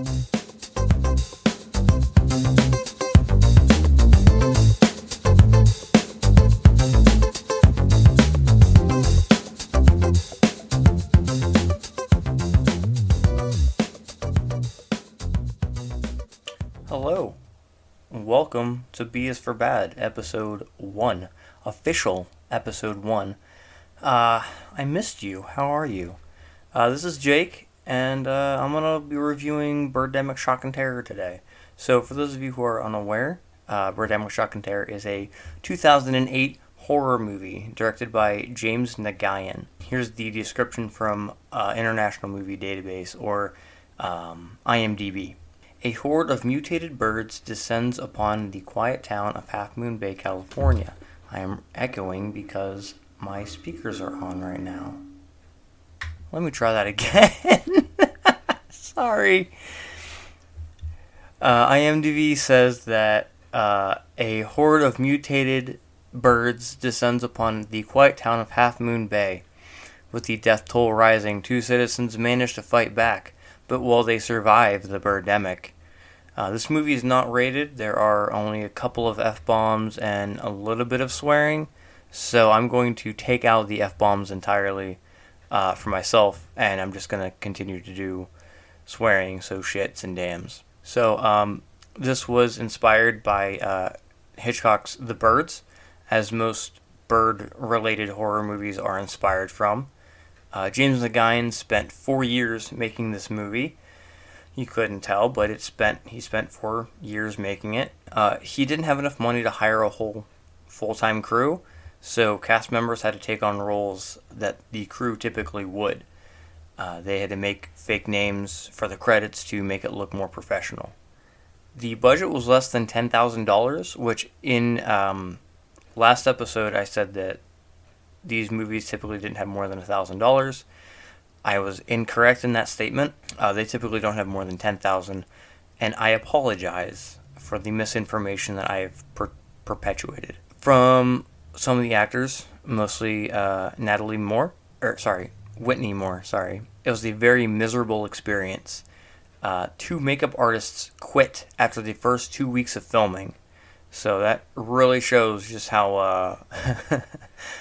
Hello. Welcome to B is for Bad, episode 1. Official episode 1. Uh, I missed you. How are you? Uh, this is Jake, and uh, I'm to be reviewing Birdemic Shock and Terror today. So, for those of you who are unaware, uh, Birdemic Shock and Terror is a 2008 horror movie directed by James Nagayan. Here's the description from uh, International Movie Database, or um, IMDb. A horde of mutated birds descends upon the quiet town of Half Moon Bay, California. I am echoing because my speakers are on right now. Let me try that again. Sorry. Uh, IMDb says that uh, a horde of mutated birds descends upon the quiet town of Half Moon Bay. With the death toll rising, two citizens manage to fight back but will they survive the birdemic? Uh, this movie is not rated. There are only a couple of f bombs and a little bit of swearing, so I'm going to take out the f bombs entirely uh, for myself, and I'm just to continue to do swearing, so shits and damns. So um, this was inspired by uh, Hitchcock's The Birds, as most bird-related horror movies are inspired from. Uh, James Nagayan spent four years making this movie. You couldn't tell, but it spent he spent four years making it. Uh, he didn't have enough money to hire a whole full-time crew, so cast members had to take on roles that the crew typically would. Uh, they had to make fake names for the credits to make it look more professional. The budget was less than ten thousand dollars, which in um, last episode I said that these movies typically didn't have more than thousand dollars. I was incorrect in that statement. Uh, they typically don't have more than ten thousand, and I apologize for the misinformation that I have per- perpetuated. From some of the actors, mostly uh, Natalie Moore, or sorry, Whitney Moore. Sorry, it was a very miserable experience. Uh, two makeup artists quit after the first two weeks of filming. So that really shows just how uh,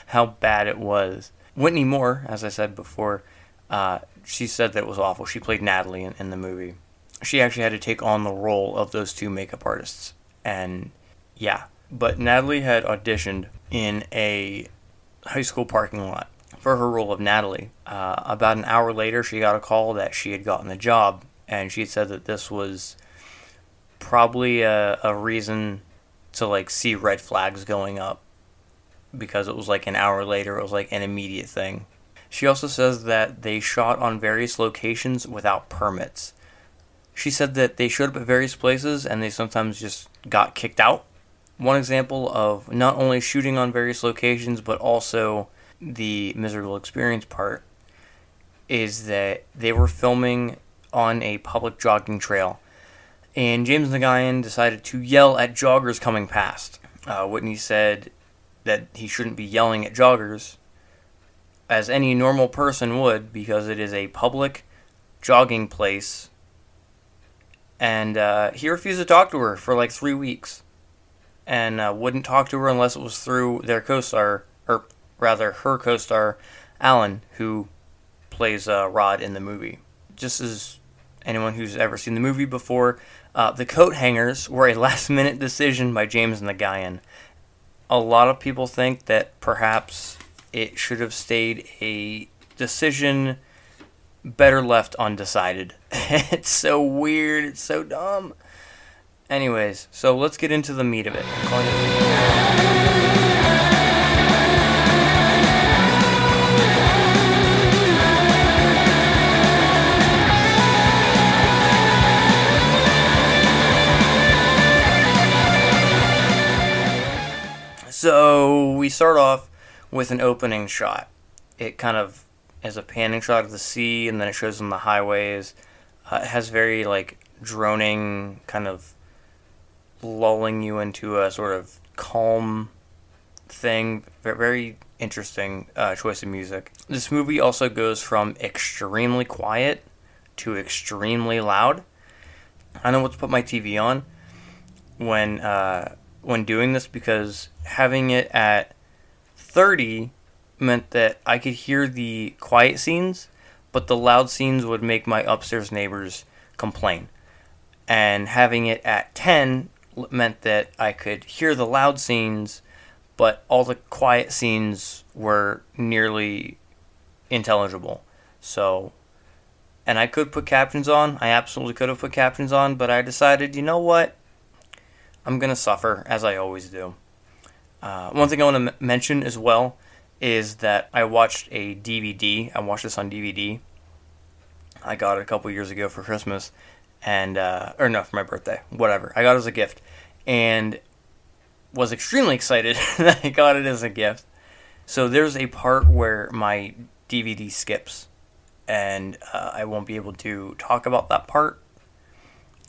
how bad it was. Whitney Moore, as I said before, uh, she said that it was awful. She played Natalie in, in the movie. She actually had to take on the role of those two makeup artists, and yeah. But Natalie had auditioned in a high school parking lot for her role of Natalie. Uh, about an hour later, she got a call that she had gotten the job, and she said that this was probably a, a reason to like see red flags going up because it was like an hour later it was like an immediate thing. She also says that they shot on various locations without permits. She said that they showed up at various places and they sometimes just got kicked out one example of not only shooting on various locations but also the miserable experience part is that they were filming on a public jogging trail and James Nagayan decided to yell at joggers coming past. Uh, Whitney said that he shouldn't be yelling at joggers, as any normal person would, because it is a public jogging place. And uh, he refused to talk to her for like three weeks, and uh, wouldn't talk to her unless it was through their co-star, or rather her co-star, Alan, who plays uh, Rod in the movie. Just as anyone who's ever seen the movie before, uh, the coat hangers were a last minute decision by James Nagayan. A lot of people think that perhaps it should have stayed a decision better left undecided. it's so weird, it's so dumb. Anyways, so let's get into the meat of it. So we start off with an opening shot. It kind of is a panning shot of the sea, and then it shows them the highways. Uh, it has very like droning, kind of lulling you into a sort of calm thing. Very interesting uh, choice of music. This movie also goes from extremely quiet to extremely loud. I know what to put my TV on when uh, when doing this because having it at 30 meant that I could hear the quiet scenes, but the loud scenes would make my upstairs neighbors complain. And having it at 10 meant that I could hear the loud scenes, but all the quiet scenes were nearly intelligible. So, and I could put captions on. I absolutely could have put captions on, but I decided, you know what? I'm going to suffer, as I always do. Uh, one thing I want to m- mention as well is that I watched a DVD. I watched this on DVD. I got it a couple years ago for Christmas, and uh, or no, for my birthday, whatever. I got it as a gift, and was extremely excited that I got it as a gift. So there's a part where my DVD skips, and uh, I won't be able to talk about that part.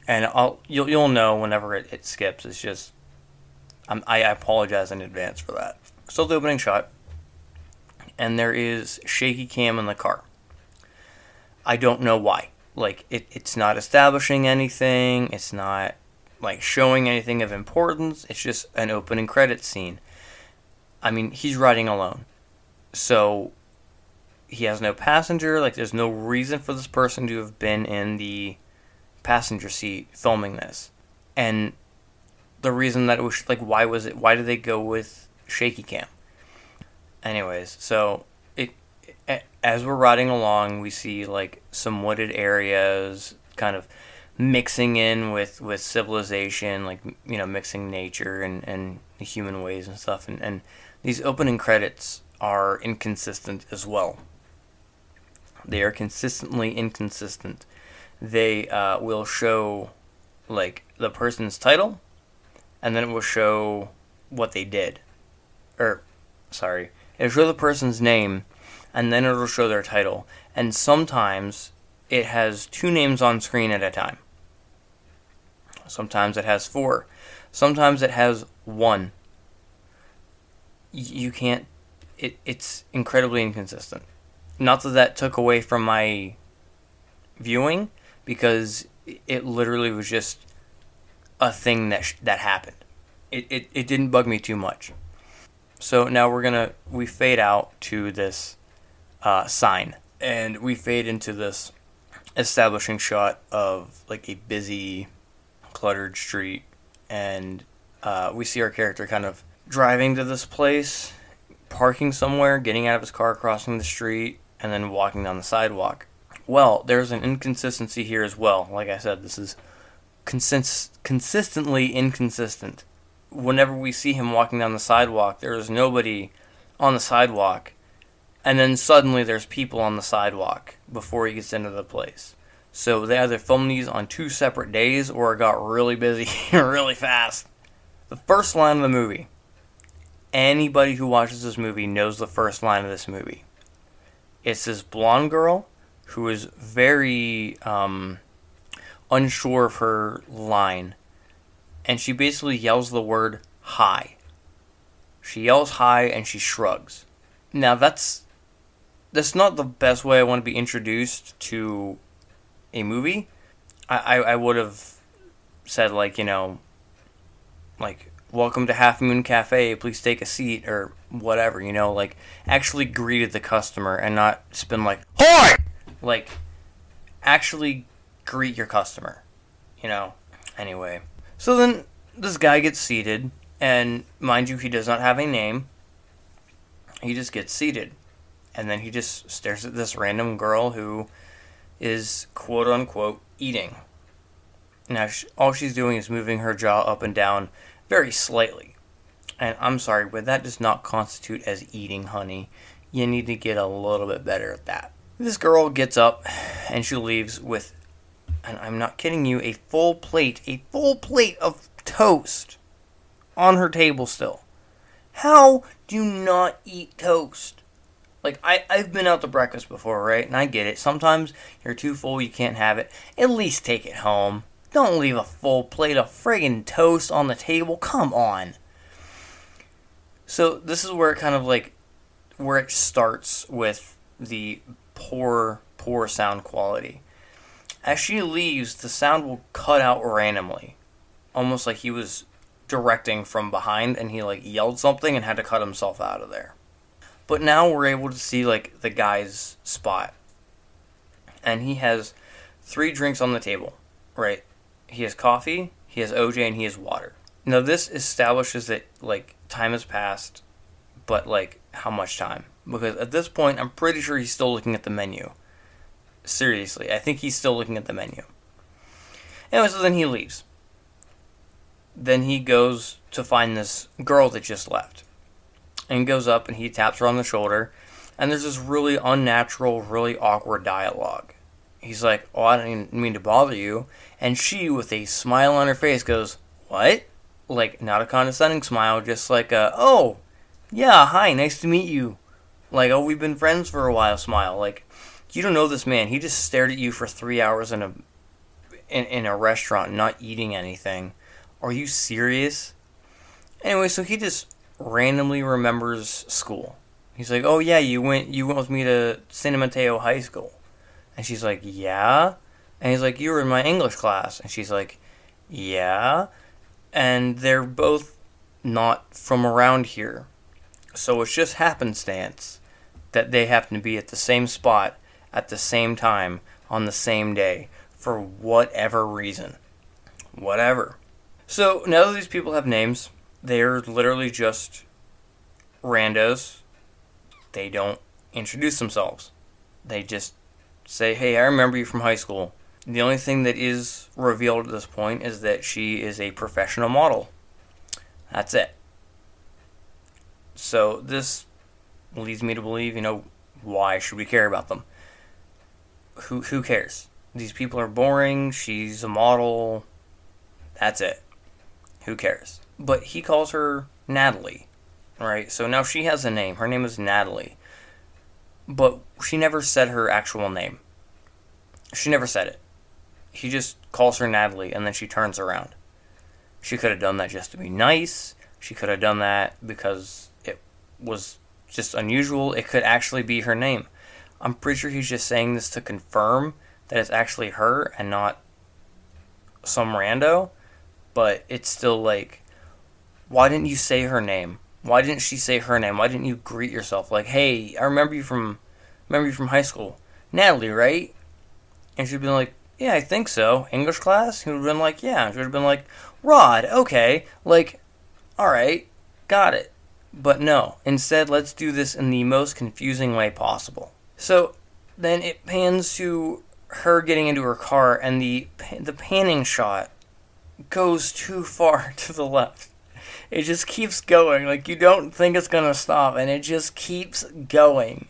And I'll you'll you'll know whenever it, it skips. It's just I'm, I apologize in advance for that. So the opening shot, and there is shaky cam in the car. I don't know why. Like it, it's not establishing anything. It's not like showing anything of importance. It's just an opening credit scene. I mean, he's riding alone. So he has no passenger. Like, there's no reason for this person to have been in the passenger seat filming this. And the reason that it was like, why was it? Why did they go with shaky cam? Anyways, so as we're riding along, we see like some wooded areas, kind of mixing in with with civilization, like you know, mixing nature and and human ways and stuff. And and these opening credits are inconsistent as well. They are consistently inconsistent. They uh, will show like the person's title, and then it will show what they did. Or, sorry, it'll show the person's name, and then it'll show their title. And sometimes it has two names on screen at a time. Sometimes it has four. Sometimes it has one. You can't. It, it's incredibly inconsistent. Not that that took away from my viewing, because it literally was just a thing that sh- that happened. It, it it didn't bug me too much. So now we're gonna we fade out to this uh, sign, and we fade into this establishing shot of like a busy, cluttered street, and uh, we see our character kind of driving to this place, parking somewhere, getting out of his car, crossing the street, and then walking down the sidewalk. Well, there's an inconsistency here as well. Like I said, this is consist- consistently inconsistent. Whenever we see him walking down the sidewalk, there is nobody on the sidewalk, and then suddenly there's people on the sidewalk before he gets into the place. So they either filmed these on two separate days or it got really busy really fast. The first line of the movie. Anybody who watches this movie knows the first line of this movie. It's this blonde girl who is very um, unsure of her line. And she basically yells the word hi. She yells hi and she shrugs. Now that's that's not the best way I want to be introduced to a movie. I, I, I would have said like, you know, like welcome to Half Moon Cafe, please take a seat or whatever, you know, like actually greeted the customer and not spin like Hi like actually greet your customer you know? Anyway. So then this guy gets seated and mind you he does not have a name. He just gets seated and then he just stares at this random girl who is quote unquote eating now all she's doing is moving her jaw up and down very slightly and i'm sorry but that does not constitute as eating honey you need to get a little bit better at that this girl gets up and she leaves with, and I'm not kidding you, a full plate, a full plate of toast on her table still. How do you not eat toast? Like, I, I've been out to breakfast before, right? And I get it. Sometimes you're too full, you can't have it. At least take it home. Don't leave a full plate of friggin' toast on the table. Come on. So, this is where it kind of like, where it starts with the poor, poor sound quality. As she leaves, the sound will cut out randomly, almost like he was directing from behind and he like yelled something and had to cut himself out of there. But now we're able to see like the guy's spot. And he has three drinks on the table, right? He has coffee, he has OJ, and he has water. Now this establishes that like time has passed, but like how much time? Because at this point, I'm pretty sure he's still looking at the menu. Seriously, I think he's still looking at the menu. Anyway, so then he leaves. Then he goes to find this girl that just left. And goes up and he taps her on the shoulder. And there's this really unnatural, really awkward dialogue. He's like, Oh, I didn't mean to bother you. And she, with a smile on her face, goes, What? Like, not a condescending smile, just like a, Oh, yeah, hi, nice to meet you. Like, oh, we've been friends for a while smile. Like, you don't know this man. He just stared at you for three hours in a in, in a restaurant, not eating anything. Are you serious? Anyway, so he just randomly remembers school. He's like, "Oh yeah, you went you went with me to San Mateo High School," and she's like, "Yeah," and he's like, "You were in my English class," and she's like, "Yeah," and they're both not from around here, so it's just happenstance that they happen to be at the same spot at the same time on the same day for whatever reason. Whatever. So now that these people have names, they're literally just randos. They don't introduce themselves. They just say, hey, I remember you from high school. The only thing that is revealed at this point is that she is a professional model. That's it. So this leads me to believe, you know, why should we care about them? Who who cares? These people are boring. She's a model. That's it. Who cares? But he calls her Natalie, right? So now she has a name. Her name is Natalie. But she never said her actual name. She never said it. He just calls her Natalie and then she turns around. She could have done that just to be nice. She could have done that because it was just unusual. It could actually be her name. I'm pretty sure he's just saying this to confirm that it's actually her and not some rando. But it's still like, why didn't you say her name? Why didn't she say her name? Why didn't you greet yourself like, "Hey, I remember you from, remember you from high school, Natalie, right?" And she'd been like, "Yeah, I think so." English class? He would have been like, "Yeah." She would have been like, "Rod, okay, like, all right, got it." But no, instead, let's do this in the most confusing way possible. So then it pans to her getting into her car, and the the panning shot goes too far to the left. It just keeps going. Like you don't think it's gonna stop, and it just keeps going.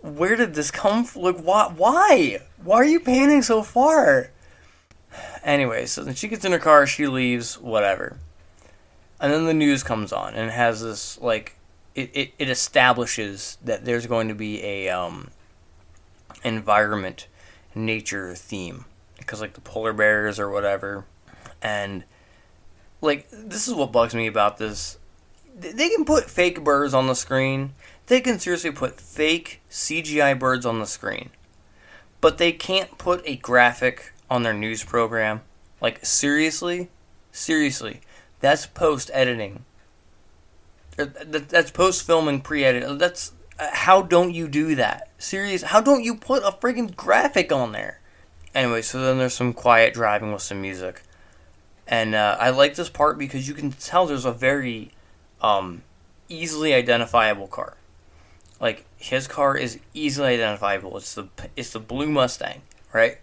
Where did this come from? Like why? Why? Why are you panning so far? Anyway, so then she gets in her car, she leaves, whatever. And then the news comes on and it has this like it, it, it establishes that there's going to be a um environment nature theme because like the polar bears or whatever and like this is what bugs me about this. They can put fake birds on the screen. They can seriously put fake cgi birds on the screen. But they can't put a graphic on their news program. Like seriously? Seriously. That's post editing. Er, that's post filming pre edit uh, that's uh, how don't you do that? Serious how don't you put a freaking graphic on there? Anyway so then there's some quiet driving with some music and uh, I like this part because you can tell there's a very um, easily identifiable car. Like his car is easily identifiable. It's the it's the blue Mustang, right?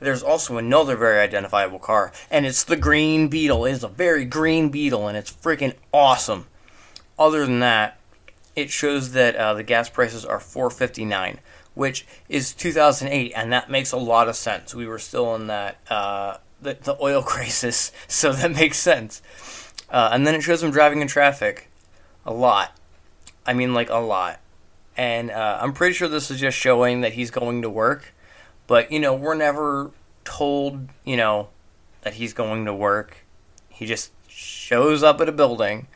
There's also another very identifiable car, and it's the green Beetle. It's a very green Beetle, and it's freaking awesome. Other than that, it shows that uh, the gas prices are 4.59, which is 2008, and that makes a lot of sense. We were still in that uh, the, the oil crisis, so that makes sense. Uh, and then it shows him driving in traffic a lot. I mean, like a lot. And uh, I'm pretty sure this is just showing that he's going to work. But, you know, we're never told, you know, that he's going to work. He just shows up at a building.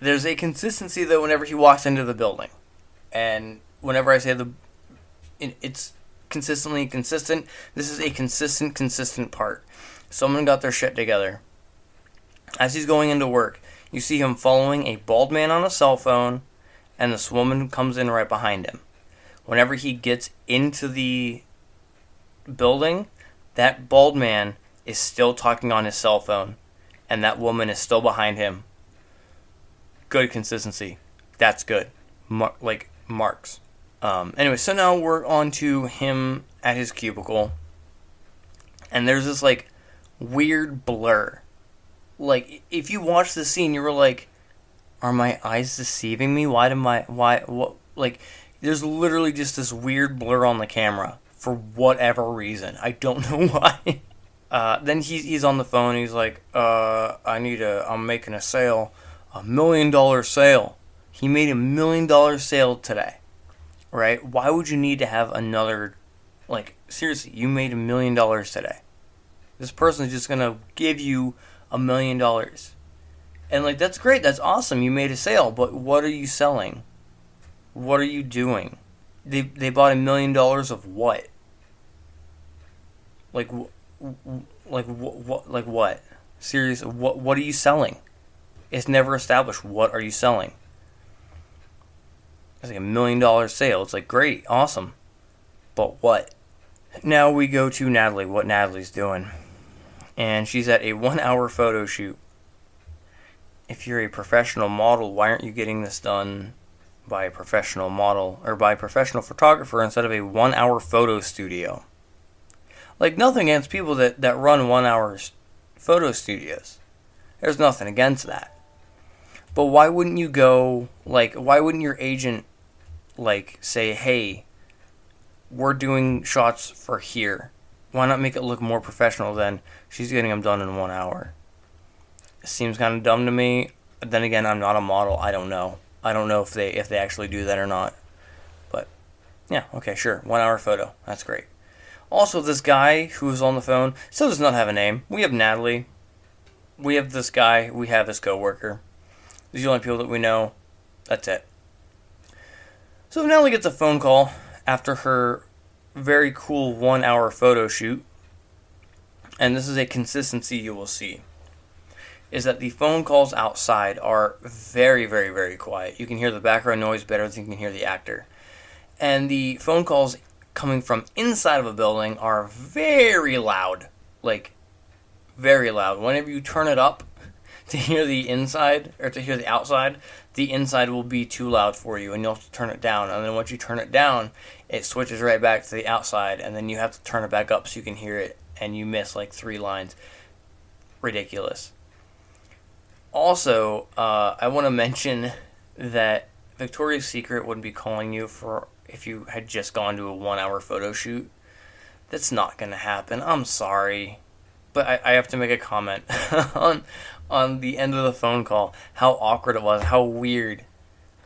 There's a consistency, though, whenever he walks into the building. And whenever I say the. It, it's consistently consistent. This is a consistent, consistent part. Someone got their shit together. As he's going into work, you see him following a bald man on a cell phone, and this woman comes in right behind him. Whenever he gets into the building, that bald man is still talking on his cell phone, and that woman is still behind him. Good consistency. That's good. Mar- like marks. Um, anyway, so now we're on to him at his cubicle, and there's this like weird blur. Like if you watch the scene, you were like, "Are my eyes deceiving me? Why do my why what like?" There's literally just this weird blur on the camera for whatever reason. I don't know why. Uh, then he's he's on the phone. He's like, uh, "I need a. I'm making a sale, a million dollar sale." He made a million dollar sale today right? Why would you need to have another, like, seriously, you made a million dollars today. This person is just to give you a million dollars. And, like, that's great. That's awesome. You made a sale. But what are you selling? What are you doing? They, they bought a million dollars of what? Like, like, what, like what? Serious, what, what are you selling? It's never established. What are you selling? It's like a million dollar sale. It's like great, awesome. But what? Now we go to Natalie, what Natalie's doing. And she's at a one hour photo shoot. If you're a professional model, why aren't you getting this done by a professional model or by a professional photographer instead of a one hour photo studio? Like, nothing against people that, that run one hour photo studios. There's nothing against that. But why wouldn't you go, like, why wouldn't your agent like say, hey, we're doing shots for here. Why not make it look more professional than she's getting them done in one hour? Seems kind of dumb to me. Then again, I'm not a model. I don't know. I don't know if they if they actually do that or not. But yeah, okay, sure. One hour photo. That's great. Also, this guy who's on the phone still does not have a name. We have Natalie. We have this guy. We have this coworker. These are the only people that we know. That's it. So Natalie gets a phone call after her very cool one hour photo shoot. And this is a consistency you will see. Is that the phone calls outside are very, very, very quiet. You can hear the background noise better than you can hear the actor. And the phone calls coming from inside of a building are very loud. Like, very loud. Whenever you turn it up to hear the inside, or to hear the outside, the inside will be too loud for you and you'll have to turn it down. And then once you turn it down, it switches right back to the outside and then you have to turn it back up so you can hear it and you miss like three lines. Ridiculous. Also, uh, I want to mention that Victoria's Secret wouldn't be calling you for if you had just gone to a one hour photo shoot. That's not going to happen. I'm sorry. But I, I have to make a comment on on the end of the phone call how awkward it was, how weird.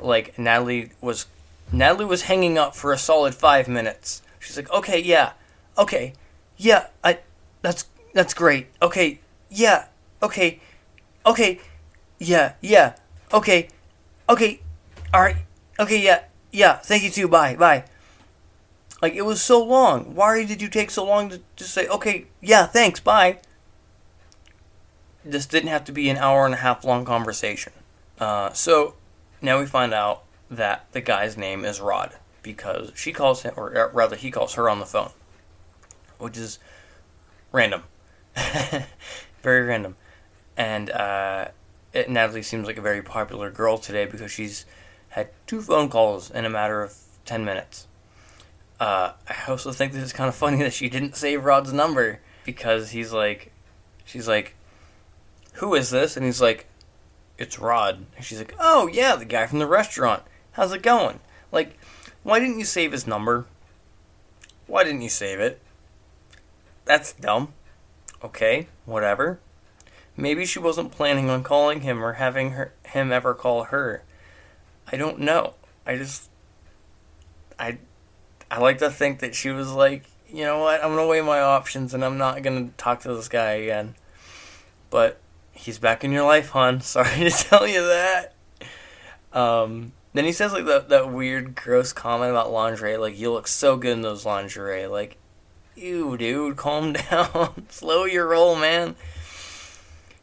Like Natalie was Natalie was hanging up for a solid 5 minutes. She's like, "Okay, yeah. Okay. Yeah, I that's that's great. Okay. Yeah. Okay. Okay. Yeah. Yeah. Okay. Okay. All right. Okay, yeah. Yeah. Thank you too. Bye. Bye." Like it was so long. Why did you take so long to just say, "Okay, yeah, thanks. Bye." this didn't have to be an hour and a half long conversation. Uh, so now we find out that the guy's name is Rod because she calls him, or uh, rather, he calls her on the phone, which is random, very random. And uh, it, Natalie seems like a very popular girl today because she's had two phone calls in a matter of ten minutes. Uh, I also think this is kind of funny that she didn't save Rod's number because he's like, she's like, who is this? And he's like, it's Rod. And she's like, oh, yeah, the guy from the restaurant. How's it going? Like, why didn't you save his number? Why didn't you save it? That's dumb. Okay, whatever. Maybe she wasn't planning on calling him or having her, him ever call her. I don't know. I just I I like to think that she was like, you know what? I'm going to weigh my options and I'm not going to talk to this guy again. But he's back in your life, hon. Sorry to tell you that. Um, Then he says like that that weird, gross comment about lingerie. Like you look so good in those lingerie. Like, ew, dude, calm down, slow your roll, man.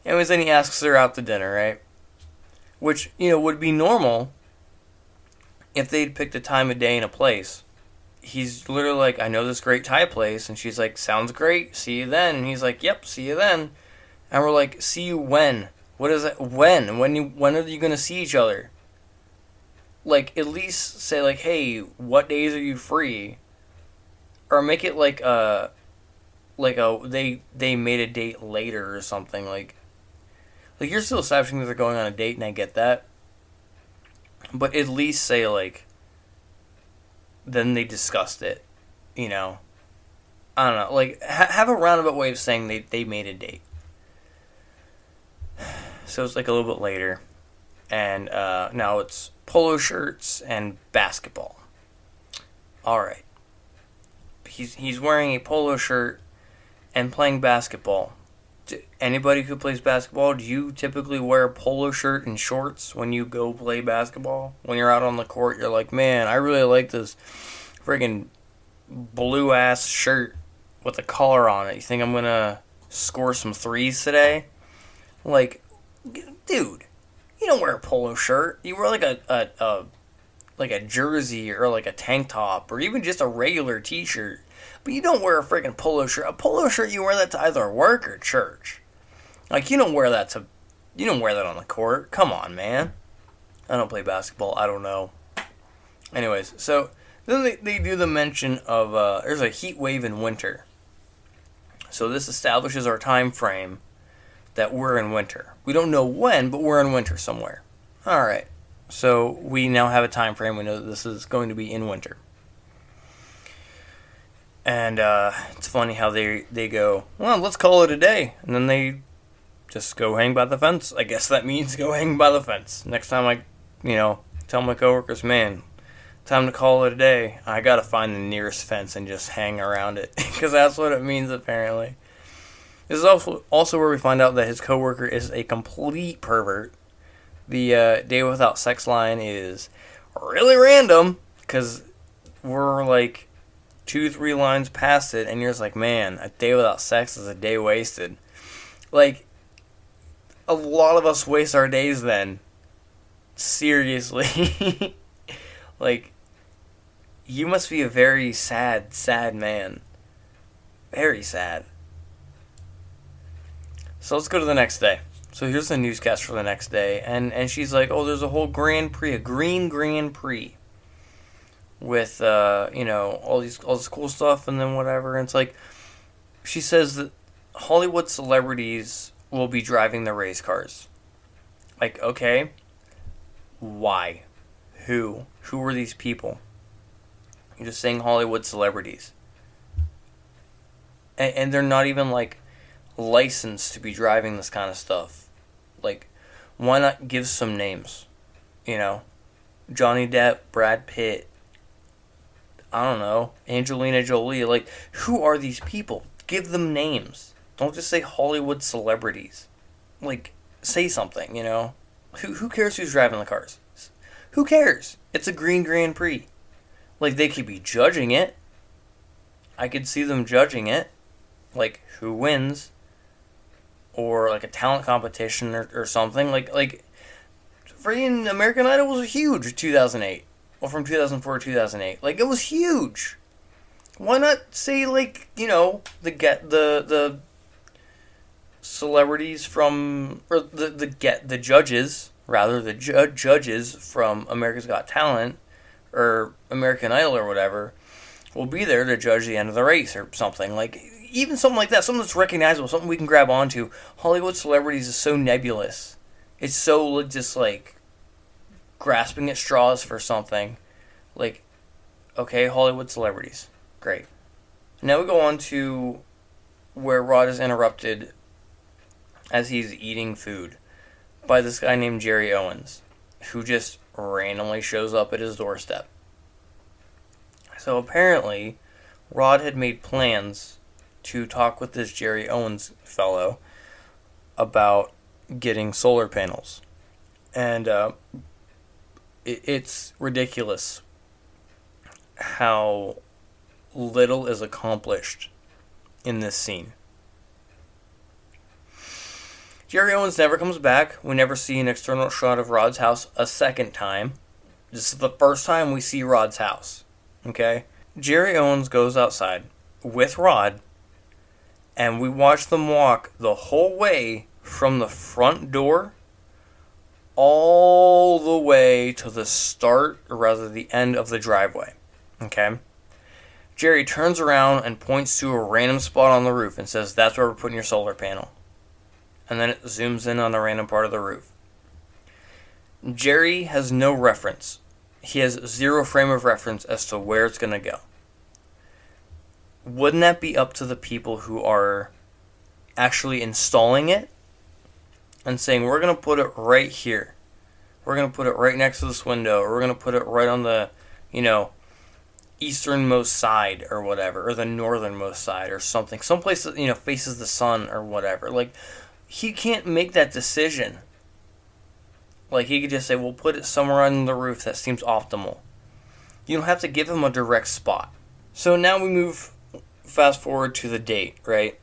Anyways, then he asks her out to dinner, right? Which you know would be normal if they'd picked a time of day and a place. He's literally like, I know this great Thai place, and she's like, sounds great. See you then. And he's like, Yep, see you then. And we're like, see you when? What is it? When? When you? When are you gonna see each other? Like at least say like, hey, what days are you free? Or make it like a like a they they made a date later or something like like you're still establishing that they're going on a date and I get that. But at least say like then they discussed it, you know. I don't know, like ha- have a roundabout way of saying they they made a date. So it's like a little bit later, and uh, now it's polo shirts, and basketball. All right. He's he's wearing a polo shirt and playing basketball. Anybody who plays basketball, do you typically wear a polo shirt and shorts when you go play basketball? When you're out on the court, you're like, man, I really like this friggin' blue ass shirt with a collar on it. You think I'm gonna score some threes today? Like, dude, you don't wear a polo shirt. You wear like a, a, a like a jersey or like a tank top or even just a regular t-shirt. But you don't wear a freaking polo shirt. A polo shirt you wear that to either work or church. Like you don't wear that to you don't wear that on the court. Come on, man. I don't play basketball. I don't know. Anyways, so then they, they do the mention of uh, there's a heat wave in winter. So this establishes our time frame that we're in winter. We don't know when, but we're in winter somewhere. All right. So we now have a time frame. We know that this is going to be in winter. And uh, it's funny how they they go, well, let's call it a day, and then they just go hang by the fence. I guess that means go hang by the fence. Next time I, you know, tell my coworkers, man, time to call it a day. I gotta find the nearest fence and just hang around it because that's what it means apparently. This is also also where we find out that his coworker is a complete pervert. The uh, day without sex line is really random because we're like two, three lines past it, and you're just like, man, a day without sex is a day wasted. Like, a lot of us waste our days then. Seriously. like, you must be a very sad, sad man. Very sad. So let's go to the next day. So here's the newscast for the next day, and and she's like, "Oh, there's a whole Grand Prix, a green Grand Prix, with uh, you know all these all this cool stuff, and then whatever." And it's like, she says that Hollywood celebrities will be driving the race cars. Like, okay, why? Who? Who are these people? You're just saying Hollywood celebrities, and, and they're not even like license to be driving this kind of stuff. Like, why not give some names? You know, Johnny Depp, Brad Pitt, I don't know, Angelina Jolie. Like, who are these people? Give them names. Don't just say Hollywood celebrities. Like, say something, you know? Who, who cares who's driving the cars? Who cares? It's a green Grand Prix. Like, they could be judging it. I could see them judging it. Like, who wins? Or like a talent competition or, or something. Like like freaking American Idol was huge 2008. Well, from 2004 to 2008. Like it was huge. Why not say like you know the get the the celebrities from or the the get the judges rather the ju- uh, judges from America's Got Talent or American Idol or whatever will be there to judge the end of the race or something like even something like that, something that's recognizable, something we can grab onto. Hollywood celebrities is so nebulous. It's so just like grasping at straws for something. Like, okay, Hollywood celebrities. Great. Now we go on to where Rod is interrupted as he's eating food by this guy named Jerry Owens, who just randomly shows up at his doorstep. So apparently, Rod had made plans to talk with this Jerry Owens fellow about getting solar panels. And uh, it, it's ridiculous how little is accomplished in this scene. Jerry Owens never comes back. We never see an external shot of Rod's house a second time. This is the first time we see Rod's house. Okay? Jerry Owens goes outside with Rod, and we watch them walk the whole way from the front door all the way to the start, or rather the end of the driveway. Okay? Jerry turns around and points to a random spot on the roof and says, That's where we're putting your solar panel. And then it zooms in on a random part of the roof. Jerry has no reference. He has zero frame of reference as to where it's going to go. Wouldn't that be up to the people who are actually installing it and saying, We're going to put it right here? We're going to put it right next to this window, or we're going to put it right on the, you know, easternmost side or whatever, or the northernmost side or something, someplace that you know faces the sun or whatever. Like he can't make that decision. Like he could just say, "We'll put it somewhere on the roof that seems optimal." You don't have to give him a direct spot. So now we move fast forward to the date, right?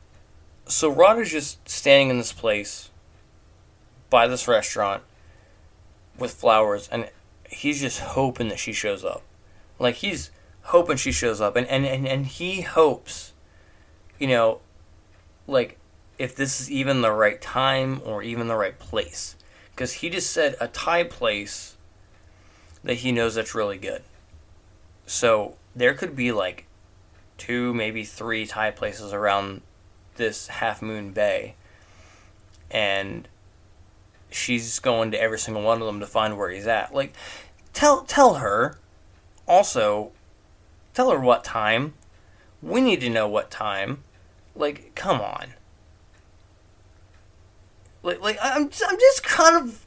So Rod is just standing in this place by this restaurant with flowers and he's just hoping that she shows up. Like he's hoping she shows up and, and, and, and he hopes you know like if this is even the right time or even the right place because he just said a thai place that he knows that's really good so there could be like two maybe three thai places around this half moon bay and she's going to every single one of them to find where he's at like tell tell her also Tell her what time. We need to know what time. Like, come on. Like, like I'm, I'm just kind of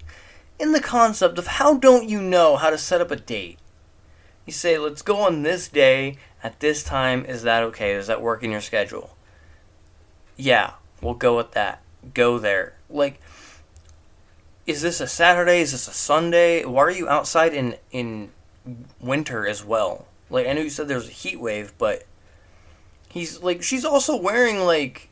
in the concept of how don't you know how to set up a date? You say, let's go on this day at this time. Is that okay? Does that work in your schedule? Yeah, we'll go with that. Go there. Like, is this a Saturday? Is this a Sunday? Why are you outside in in winter as well? Like I know you said there's a heat wave, but he's like she's also wearing like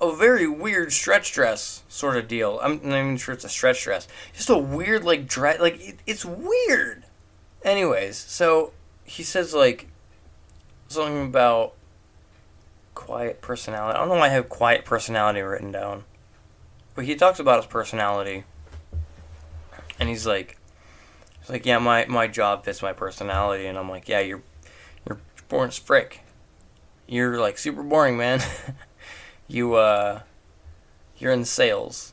a very weird stretch dress sort of deal. I'm not even sure it's a stretch dress. Just a weird like dress. Like it, it's weird. Anyways, so he says like something about quiet personality. I don't know why I have quiet personality written down, but he talks about his personality, and he's like, he's like, yeah, my my job fits my personality, and I'm like, yeah, you're boring as frick. You're like super boring, man. you uh you're in sales.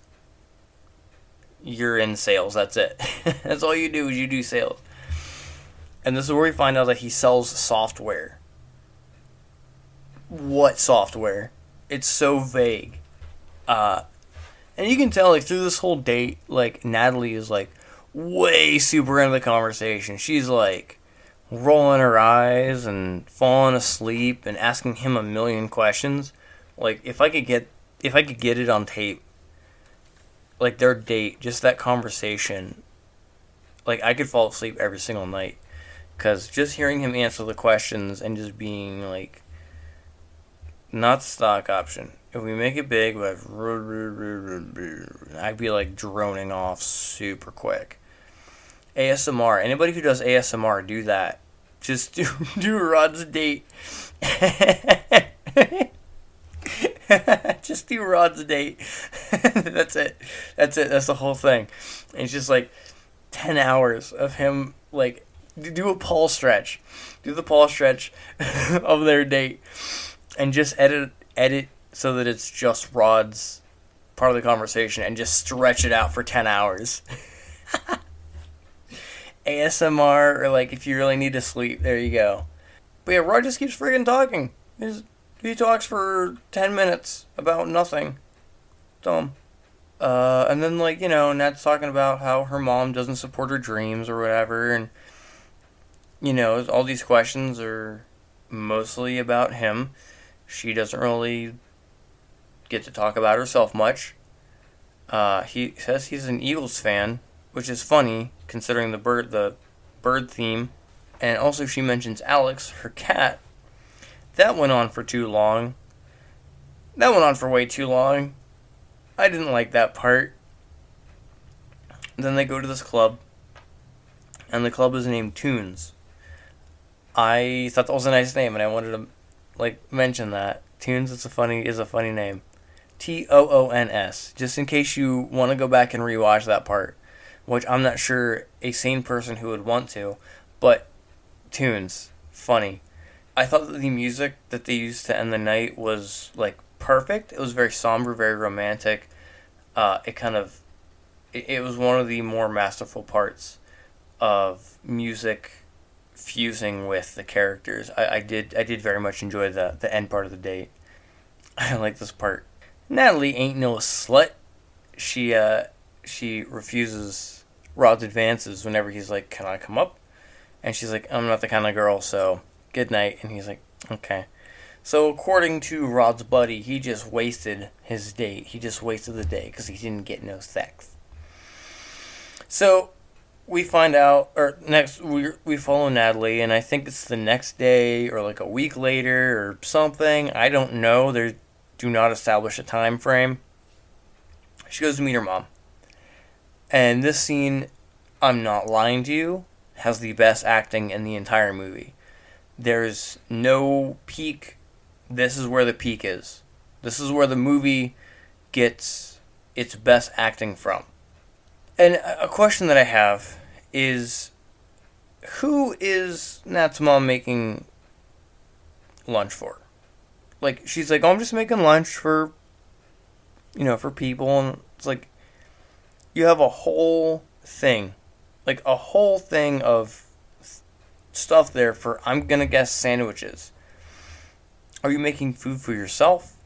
You're in sales, that's it. that's all you do is you do sales. And this is where we find out that he sells software. What software? It's so vague. Uh and you can tell like through this whole date, like Natalie is like way super into the conversation. She's like rolling her eyes and falling asleep and asking him a million questions. Like if I could get if I could get it on tape, like their date, just that conversation, like I could fall asleep every single night cuz just hearing him answer the questions and just being like not the stock option. If we make it big, I'd be like droning off super quick. ASMR. Anybody who does ASMR, do that. Just do do Rod's date. just do Rod's date. That's it. That's it. That's the whole thing. And it's just like ten hours of him like do a Paulstretch. Do the Paulstretch of their date. And just edit edit so that it's just Rod's part of the conversation and just stretch it out for ten hours. ASMR or like if you really need to sleep, there you go. But yeah, Rod just keeps freaking talking. He's, he talks for 10 minutes about nothing. Dumb. Uh, and then, like, you know, Nat's talking about how her mom doesn't support her dreams or whatever. And, you know, all these questions are mostly about him. She doesn't really get to talk about herself much. Uh, he says he's an Eagles fan, which is funny considering the bird the bird theme. And also, she mentions Alex, her cat. That went on for too long. That went on for way too long. I didn't like that part. Then they go to this club, and the club is named Tunes. I thought that was a nice name, and I wanted to like mention that Toons is a funny is a funny name. T O O N S. Just in case you want to go back and rewatch that part, which I'm not sure a sane person who would want to, but Toons funny. I thought that the music that they used to end the night was like perfect. It was very somber, very romantic. Uh, it kind of, it, it was one of the more masterful parts of music fusing with the characters. I, I did I did very much enjoy the the end part of the date. I like this part. Natalie ain't no slut. She uh she refuses Rod's advances whenever he's like, "Can I come up?" And she's like, "I'm not the kind of girl, so good night." And he's like, "Okay." So according to Rod's buddy, he just wasted his date. He just wasted the day because he didn't get no sex. So we find out, or next we we follow Natalie, and I think it's the next day or like a week later or something. I don't know. They do not establish a time frame. She goes to meet her mom, and this scene, I'm not lying to you, has the best acting in the entire movie. There's no peak. This is where the peak is. This is where the movie gets its best acting from. And a question that I have is who is Nat's mom making lunch for? Like she's like, oh, I'm just making lunch for, you know, for people, and it's like, you have a whole thing, like a whole thing of stuff there for I'm gonna guess sandwiches. Are you making food for yourself?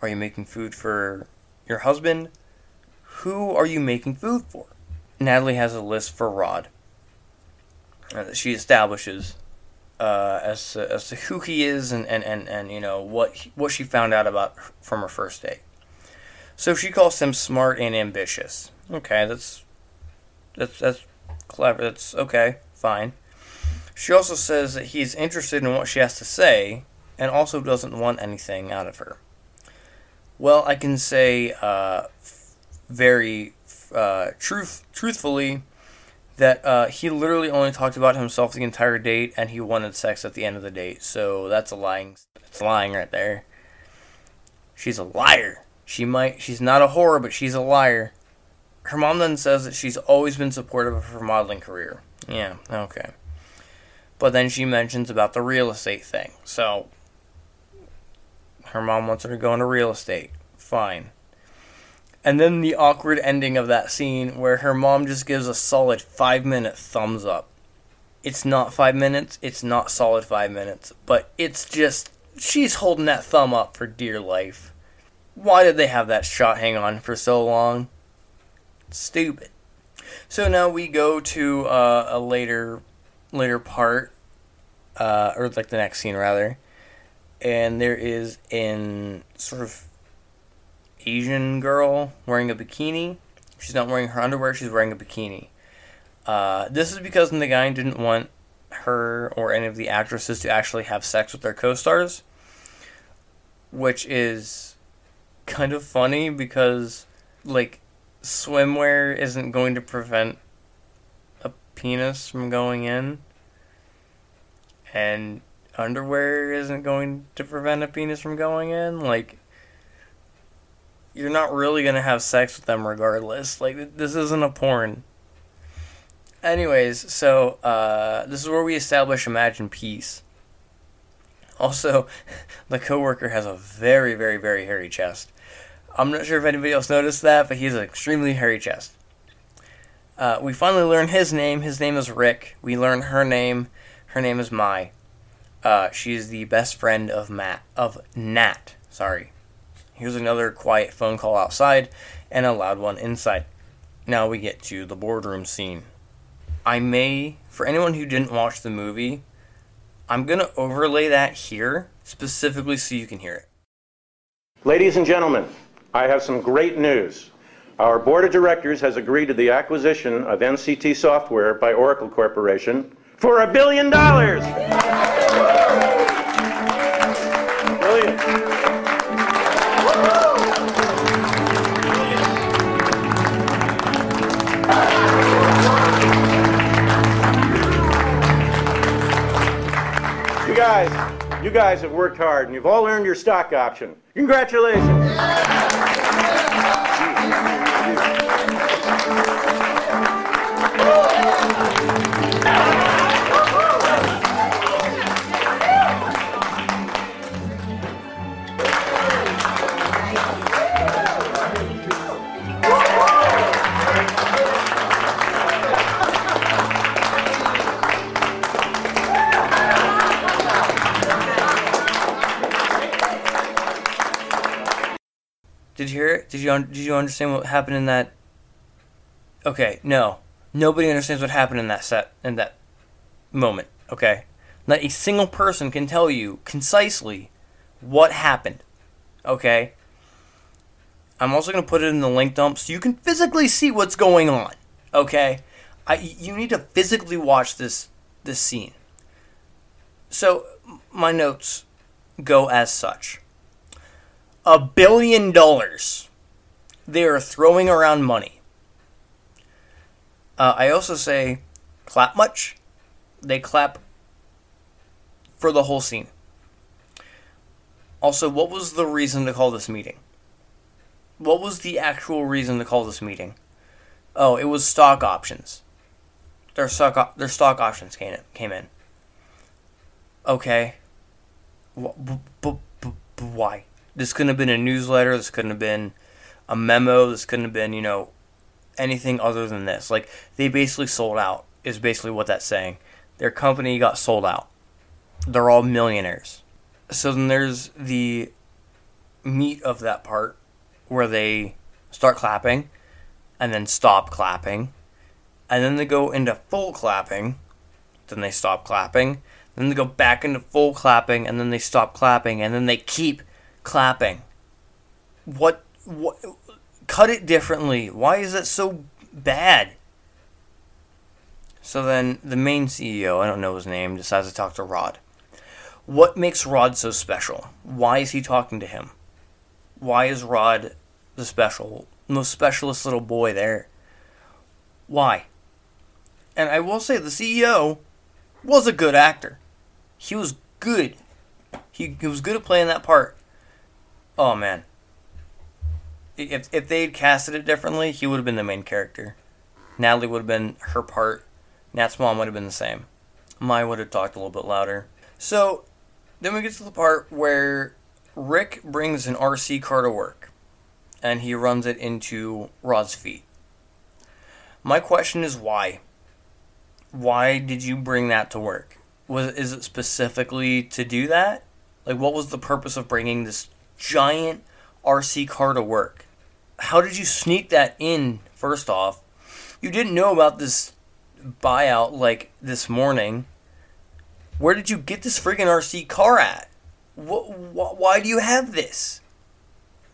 Are you making food for your husband? Who are you making food for? Natalie has a list for Rod uh, she establishes uh, as to, as to who he is and, and, and, and you know what he, what she found out about from her first date. So she calls him smart and ambitious. Okay, that's that's that's clever. That's okay, fine. She also says that he's interested in what she has to say and also doesn't want anything out of her. Well, I can say uh, very uh, truth truthfully that uh, he literally only talked about himself the entire date and he wanted sex at the end of the date. So that's a lying. It's lying right there. She's a liar. She might. She's not a whore, but she's a liar. Her mom then says that she's always been supportive of her modeling career. Yeah. Okay. But then she mentions about the real estate thing. So her mom wants her to go into real estate. Fine. And then the awkward ending of that scene where her mom just gives a solid five minute thumbs up. It's not five minutes, it's not solid five minutes, but it's just, she's holding that thumb up for dear life. Why did they have that shot hang on for so long? Stupid. So now we go to uh, a later, later part, uh, or like the next scene rather, and there is in sort of Asian girl wearing a bikini. She's not wearing her underwear, she's wearing a bikini. Uh, this is because the guy didn't want her or any of the actresses to actually have sex with their co stars, which is kind of funny because, like, swimwear isn't going to prevent a penis from going in, and underwear isn't going to prevent a penis from going in. Like, you're not really gonna have sex with them regardless. Like this isn't a porn. Anyways, so uh, this is where we establish Imagine Peace. Also, the coworker has a very, very, very hairy chest. I'm not sure if anybody else noticed that, but he has an extremely hairy chest. Uh, we finally learn his name. His name is Rick. We learn her name. Her name is Mai. Uh, she is the best friend of Matt of Nat. Sorry, Here's another quiet phone call outside and a loud one inside. Now we get to the boardroom scene. I may, for anyone who didn't watch the movie, I'm going to overlay that here specifically so you can hear it. Ladies and gentlemen, I have some great news. Our board of directors has agreed to the acquisition of NCT Software by Oracle Corporation for a billion dollars. You guys have worked hard and you've all earned your stock option. Congratulations. Did you? Did you understand what happened in that? Okay, no, nobody understands what happened in that set in that moment. Okay, not a single person can tell you concisely what happened. Okay. I'm also gonna put it in the link dump so you can physically see what's going on. Okay, I you need to physically watch this this scene. So my notes go as such a billion dollars. They are throwing around money. Uh, I also say, clap much? They clap for the whole scene. Also, what was the reason to call this meeting? What was the actual reason to call this meeting? Oh, it was stock options. Their stock their stock options came in. Came in. Okay. Why? This couldn't have been a newsletter. This couldn't have been a memo. This couldn't have been, you know, anything other than this. Like, they basically sold out, is basically what that's saying. Their company got sold out. They're all millionaires. So then there's the meat of that part where they start clapping and then stop clapping. And then they go into full clapping. Then they stop clapping. Then they go back into full clapping and then they stop clapping and then they keep clapping. What what cut it differently. Why is that so bad? So then the main CEO, I don't know his name, decides to talk to Rod. What makes Rod so special? Why is he talking to him? Why is Rod the special, most specialist little boy there? Why? And I will say the CEO was a good actor. He was good. He, he was good at playing that part. Oh man. If if they had casted it differently, he would have been the main character. Natalie would have been her part. Nat's mom would have been the same. Maya would have talked a little bit louder. So then we get to the part where Rick brings an RC car to work and he runs it into Rod's feet. My question is why? Why did you bring that to work? Was is it specifically to do that? Like what was the purpose of bringing this giant RC car to work? How did you sneak that in first off? You didn't know about this buyout like this morning. Where did you get this freaking RC car at? What, wh- why do you have this?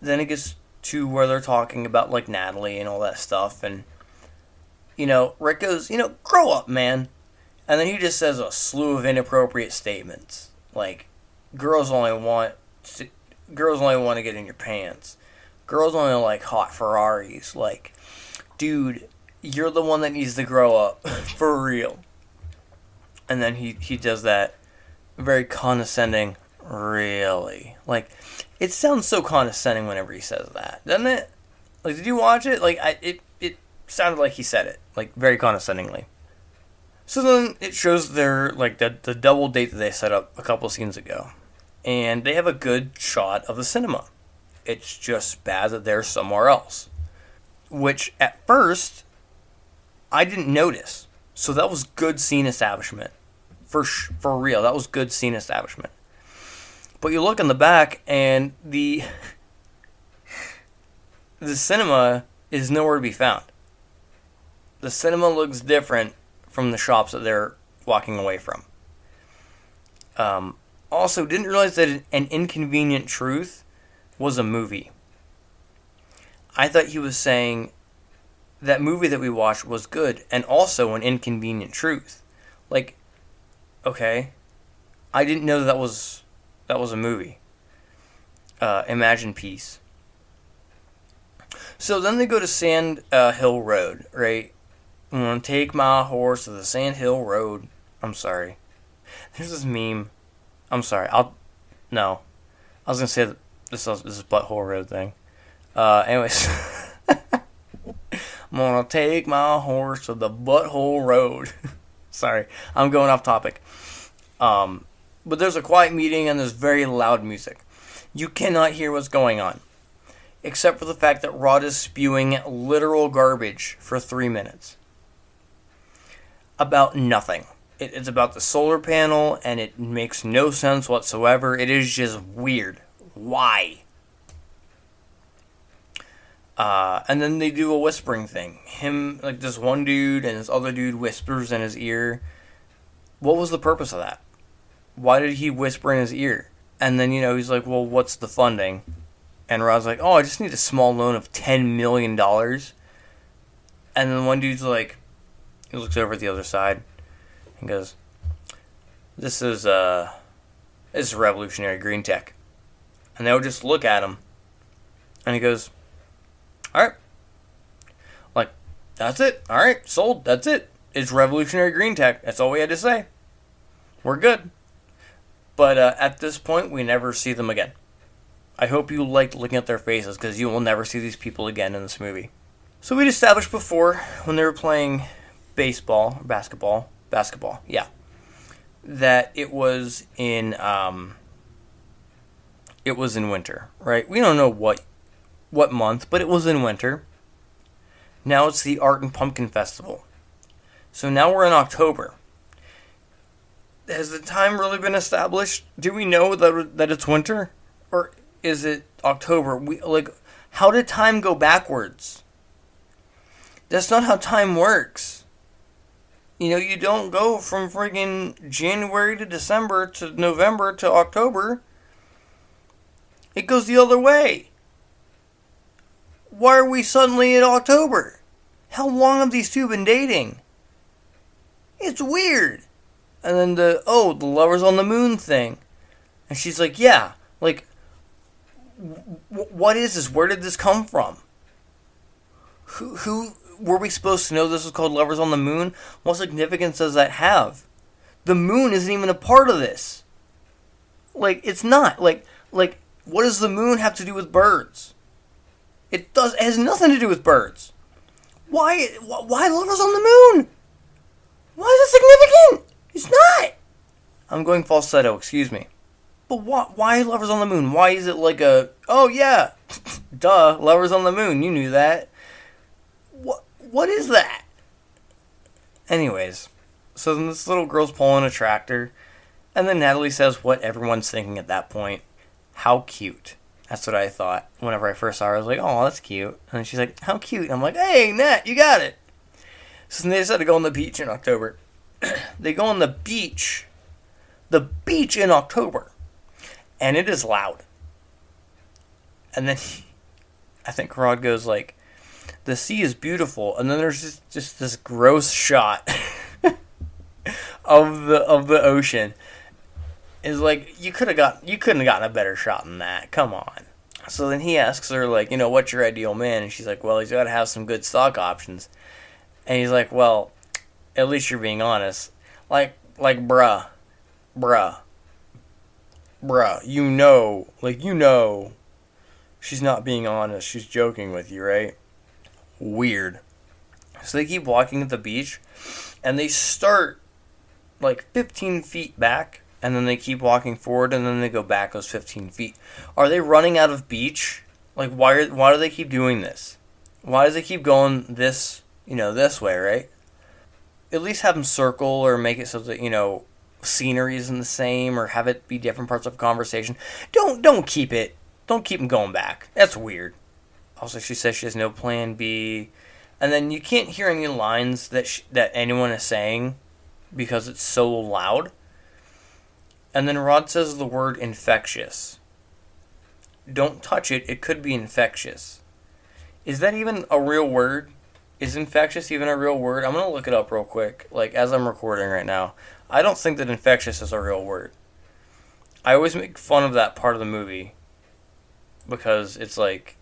Then it gets to where they're talking about like Natalie and all that stuff, and you know, Rick goes, you know, grow up, man. And then he just says a slew of inappropriate statements, like girls only want to, girls only want to get in your pants. Girls only like hot Ferraris. Like, dude, you're the one that needs to grow up for real. And then he he does that very condescending, really. Like, it sounds so condescending whenever he says that, doesn't it? Like, did you watch it? Like, I it it sounded like he said it, like very condescendingly. So then it shows their like the the double date that they set up a couple scenes ago, and they have a good shot of the cinema. It's just bad that they're somewhere else, which at first I didn't notice. So that was good scene establishment, for sh- for real. That was good scene establishment. But you look in the back, and the the cinema is nowhere to be found. The cinema looks different from the shops that they're walking away from. Um, also, didn't realize that an inconvenient truth was a movie. I thought he was saying that movie that we watched was good and also an inconvenient truth. Like, Okay, I didn't know that was that was a movie. Uh, Imagine Peace. So then they go to Sand uh, Hill Road, right? I'm gonna take my horse to the Sand Hill Road. I'm sorry. There's this meme. I'm sorry. I'll no. I was gonna say this is this is butthole road thing. Uh, anyways, I'm gonna take my horse to the butthole road. sorry, I'm going off topic. Um, but there's a quiet meeting and there's very loud music. You cannot hear what's going on, except for the fact that Rod is spewing literal garbage for three minutes about nothing. It, it's about the solar panel, and it makes no sense whatsoever. It is just weird. Why? Uh, and then they do a whispering thing. Him, like this one dude, and this other dude whispers in his ear. What was the purpose of that? Why did he whisper in his ear? And then, you know, he's like, well, what's the funding? And Rod's like, oh, I just need a small loan of $10 million. And then one dude's like, he looks over at the other side and goes, this is, uh, this is revolutionary green tech. And they'll just look at him. And he goes, alright. Like, that's it. Alright, sold. That's it. It's revolutionary green tech. That's all we had to say. We're good. But uh, at this point, we never see them again. I hope you liked looking at their faces because you will never see these people again in this movie. So we'd established before when they were playing baseball, basketball, basketball, yeah, that it was in um, it was in winter, right? We don't know what what month, but it was in winter. Now it's the Art and Pumpkin Festival. So now we're in October has the time really been established? Do we know that that it's winter, or is it October? We like, how did time go backwards? That's not how time works. You know, you don't go from friggin' January to December to November to October. It goes the other way. Why are we suddenly in October? How long have these two been dating? It's weird. And then the oh the lovers on the moon thing. And she's like yeah like w- what is this? Where did this come from? Who who were we supposed to know this was called lovers on the moon? What significance does that have? The moon isn't even a part of this. Like it's not. Like like what does the moon have to do with birds it does it has nothing to do with birds why why lovers on the moon why is it significant it's not. I'm going falsetto, excuse me. But why, why Lovers on the Moon? Why is it like a, oh yeah, duh, Lovers on the Moon, you knew that. What, what is that? Anyways, so then this little girl's pulling a tractor, and then Natalie says what everyone's thinking at that point. How cute. That's what I thought. Whenever I first saw her, I was like, oh, that's cute. And she's like, how cute. And I'm like, hey, Nat, you got it. So they decided to go on the beach in October. they go on the beach, the beach in October, and it is loud. And then he, I think Rod goes like, "The sea is beautiful," and then there's just, just this gross shot of the of the ocean. Is like you could have got you couldn't have gotten a better shot than that. Come on. So then he asks her like, you know, what's your ideal man? And she's like, well, he's got to have some good stock options. And he's like, well, at least you're being honest. Like, like, bruh, bruh, bruh. You know, like, you know, she's not being honest. She's joking with you, right? Weird. So they keep walking at the beach, and they start like 15 feet back, and then they keep walking forward, and then they go back those 15 feet. Are they running out of beach? Like, why? Are, why do they keep doing this? Why does it keep going this, you know, this way, right? at least have them circle or make it so that you know scenery isn't the same or have it be different parts of conversation. Don't don't keep it. Don't keep them going back. That's weird. Also, she says she has no plan B, and then you can't hear any lines that she, that anyone is saying because it's so loud. And then Rod says the word infectious. Don't touch it. It could be infectious. Is that even a real word? Is infectious even a real word? I'm gonna look it up real quick, like as I'm recording right now. I don't think that infectious is a real word. I always make fun of that part of the movie because it's like,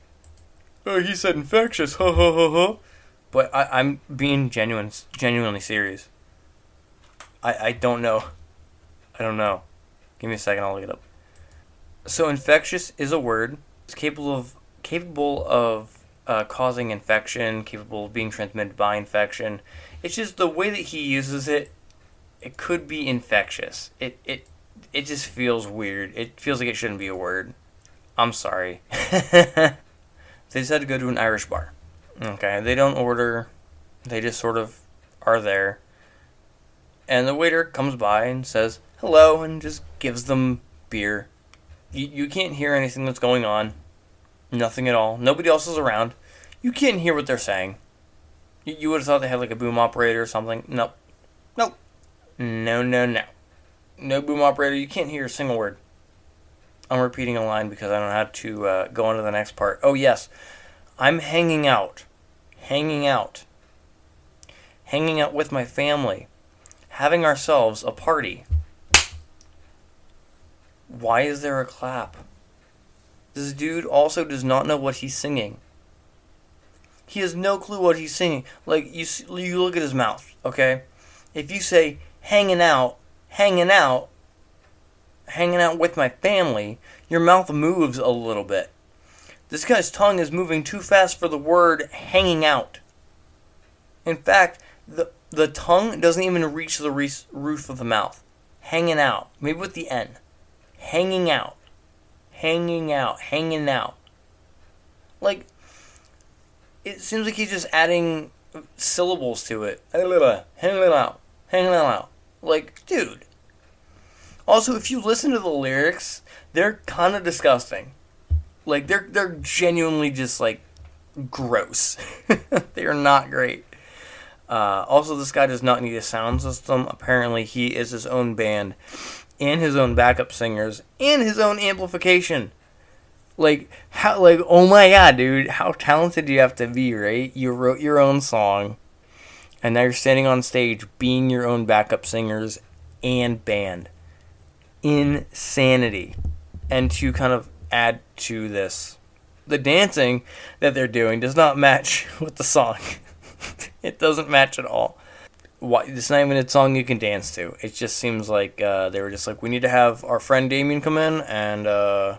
oh, he said infectious, ha ha ha ha. But I, I'm being genuine, genuinely serious. I, I don't know. I don't know. Give me a second, I'll look it up. So infectious is a word. It's capable of capable of uh, causing infection, capable of being transmitted by infection. It's just the way that he uses it. It could be infectious. It it it just feels weird. It feels like it shouldn't be a word. I'm sorry. they decided to go to an Irish bar. Okay, they don't order. They just sort of are there. And the waiter comes by and says hello and just gives them beer. You, you can't hear anything that's going on. Nothing at all. Nobody else is around. You can't hear what they're saying. You, you would have thought they had like a boom operator or something. Nope. Nope. No, no, no. No boom operator. You can't hear a single word. I'm repeating a line because I don't how to uh, go on to the next part. Oh, yes. I'm hanging out. Hanging out. Hanging out with my family. Having ourselves a party. Why is there a clap? This dude also does not know what he's singing. He has no clue what he's singing. Like you, you look at his mouth. Okay, if you say "hanging out," "hanging out," "hanging out with my family," your mouth moves a little bit. This guy's tongue is moving too fast for the word "hanging out." In fact, the the tongue doesn't even reach the re- roof of the mouth. Hanging out, maybe with the N. Hanging out hanging out, hanging out. Like, it seems like he's just adding syllables to it. Hanging out, hanging out. Like, dude. Also, if you listen to the lyrics, they're kind of disgusting. Like, they're they're genuinely just like gross. they are not great. Uh, also, this guy does not need a sound system. Apparently, he is his own band and his own backup singers and his own amplification. Like how like oh my god, dude, how talented you have to be, right? You wrote your own song and now you're standing on stage being your own backup singers and band. Insanity. And to kind of add to this, the dancing that they're doing does not match with the song. it doesn't match at all why it's not even a song you can dance to. It just seems like uh, they were just like, we need to have our friend Damien come in and uh,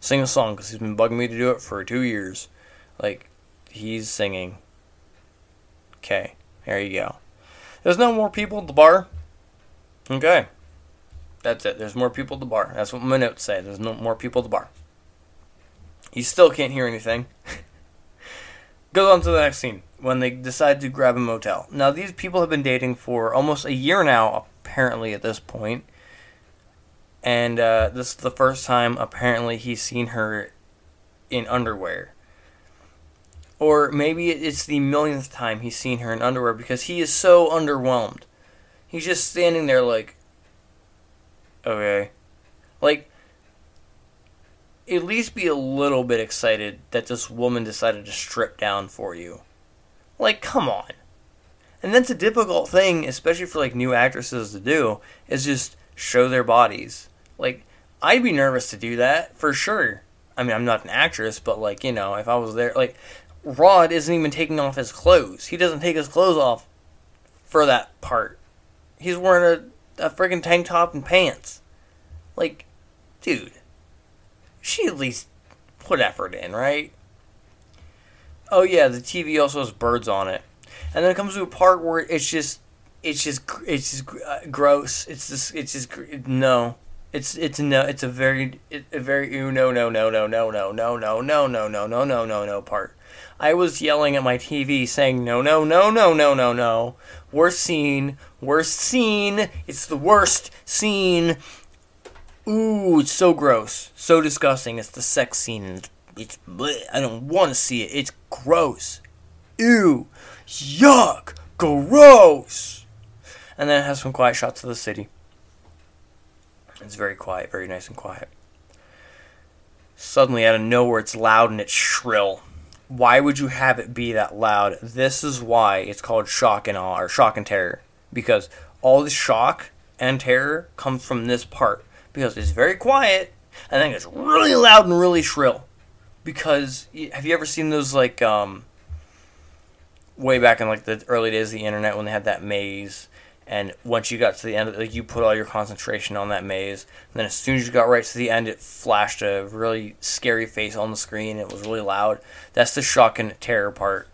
sing a song because he's been bugging me to do it for two years. Like, he's singing. Okay, there you go. There's no more people at the bar. Okay, that's it. There's more people at the bar. That's what my notes say. There's no more people at the bar. You still can't hear anything. Goes on to the next scene when they decide to grab a motel. Now, these people have been dating for almost a year now, apparently, at this point. And uh, this is the first time, apparently, he's seen her in underwear. Or maybe it's the millionth time he's seen her in underwear because he is so underwhelmed. He's just standing there like, okay. Like, at least be a little bit excited that this woman decided to strip down for you. Like, come on. And that's a difficult thing, especially for like new actresses to do, is just show their bodies. Like, I'd be nervous to do that for sure. I mean, I'm not an actress, but like, you know, if I was there, like, Rod isn't even taking off his clothes. He doesn't take his clothes off for that part. He's wearing a, a freaking tank top and pants. Like, dude she at least put effort in, right? Oh yeah, the TV also has birds on it, and then it comes to a part where it's just, it's just, it's just uh, gross. It's just, it's just no. It's it's no. It's a very a very no no no no no no no no no no no no no no no no part. I was yelling at my TV saying no no no no no no no. Worst scene, worst scene. It's the worst scene Ooh, it's so gross, so disgusting. It's the sex scene, it's, bleh. I don't want to see it. It's gross. Ew, yuck, gross. And then it has some quiet shots of the city. It's very quiet, very nice and quiet. Suddenly, out of nowhere, it's loud and it's shrill. Why would you have it be that loud? This is why it's called shock and awe or shock and terror because all the shock and terror comes from this part because it's very quiet and then it's really loud and really shrill. Because have you ever seen those like um, way back in like the early days of the internet when they had that maze and once you got to the end like you put all your concentration on that maze and then as soon as you got right to the end it flashed a really scary face on the screen it was really loud. That's the shock and terror part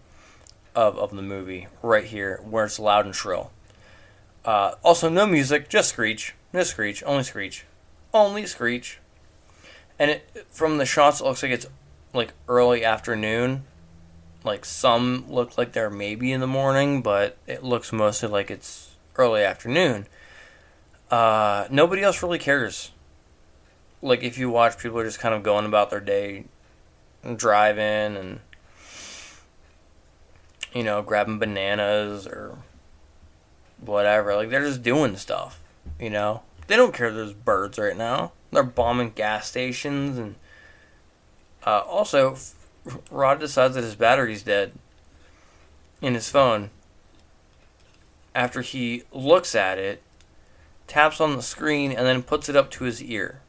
of, of the movie right here where it's loud and shrill. Uh, also no music just screech no screech only screech only screech. And it from the shots it looks like it's like early afternoon like some look like they're maybe in the morning but it looks mostly like it's early afternoon. Uh, nobody else really cares. Like if you watch people are just kind of going about their day driving and you know grabbing bananas or whatever. Like they're just doing stuff you know? They don't care there's birds right now. They're bombing gas stations and uh, also Rod decides that his battery's dead in his phone. After he looks at it, taps on the screen, and then puts it up to his ear.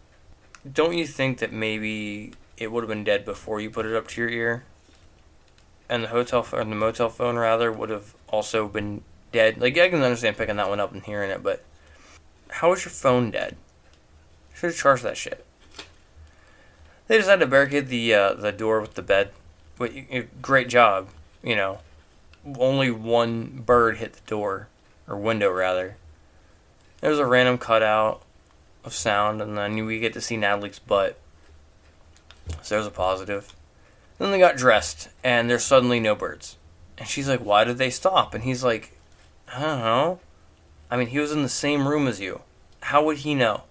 Don't you think that maybe it would have been dead before you put it up to your ear? And the hotel or the motel phone rather would have also been dead. Like I can understand picking that one up and hearing it, but how is your phone dead? Should have charged that shit. They decided to barricade the uh, the door with the bed. But Great job, you know. Only one bird hit the door or window rather. There was a random cutout of sound, and then we get to see Natalie's butt. So there's a positive. Then they got dressed, and there's suddenly no birds. And she's like, "Why did they stop?" And he's like, "I don't know. I mean, he was in the same room as you. How would he know?"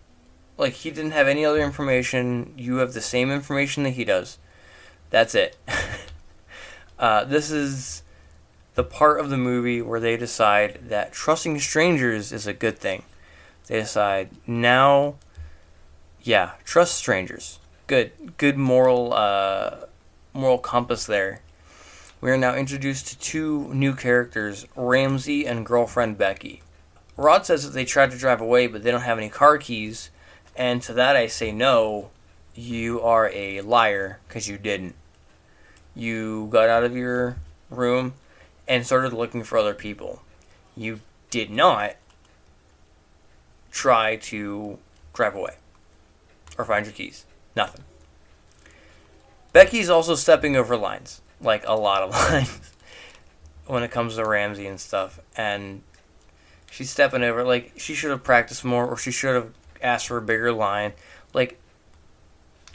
Like he didn't have any other information. You have the same information that he does. That's it. uh, this is the part of the movie where they decide that trusting strangers is a good thing. They decide now, yeah, trust strangers. Good, good moral, uh, moral compass there. We are now introduced to two new characters, Ramsey and girlfriend Becky. Rod says that they tried to drive away, but they don't have any car keys, and to that I say no, you are a liar because you didn't. You got out of your room and started looking for other people. You did not try to drive away or find your keys. Nothing. Becky's also stepping over lines, like a lot of lines, when it comes to Ramsey and stuff. And she's stepping over, like, she should have practiced more, or she should have asked for a bigger line. Like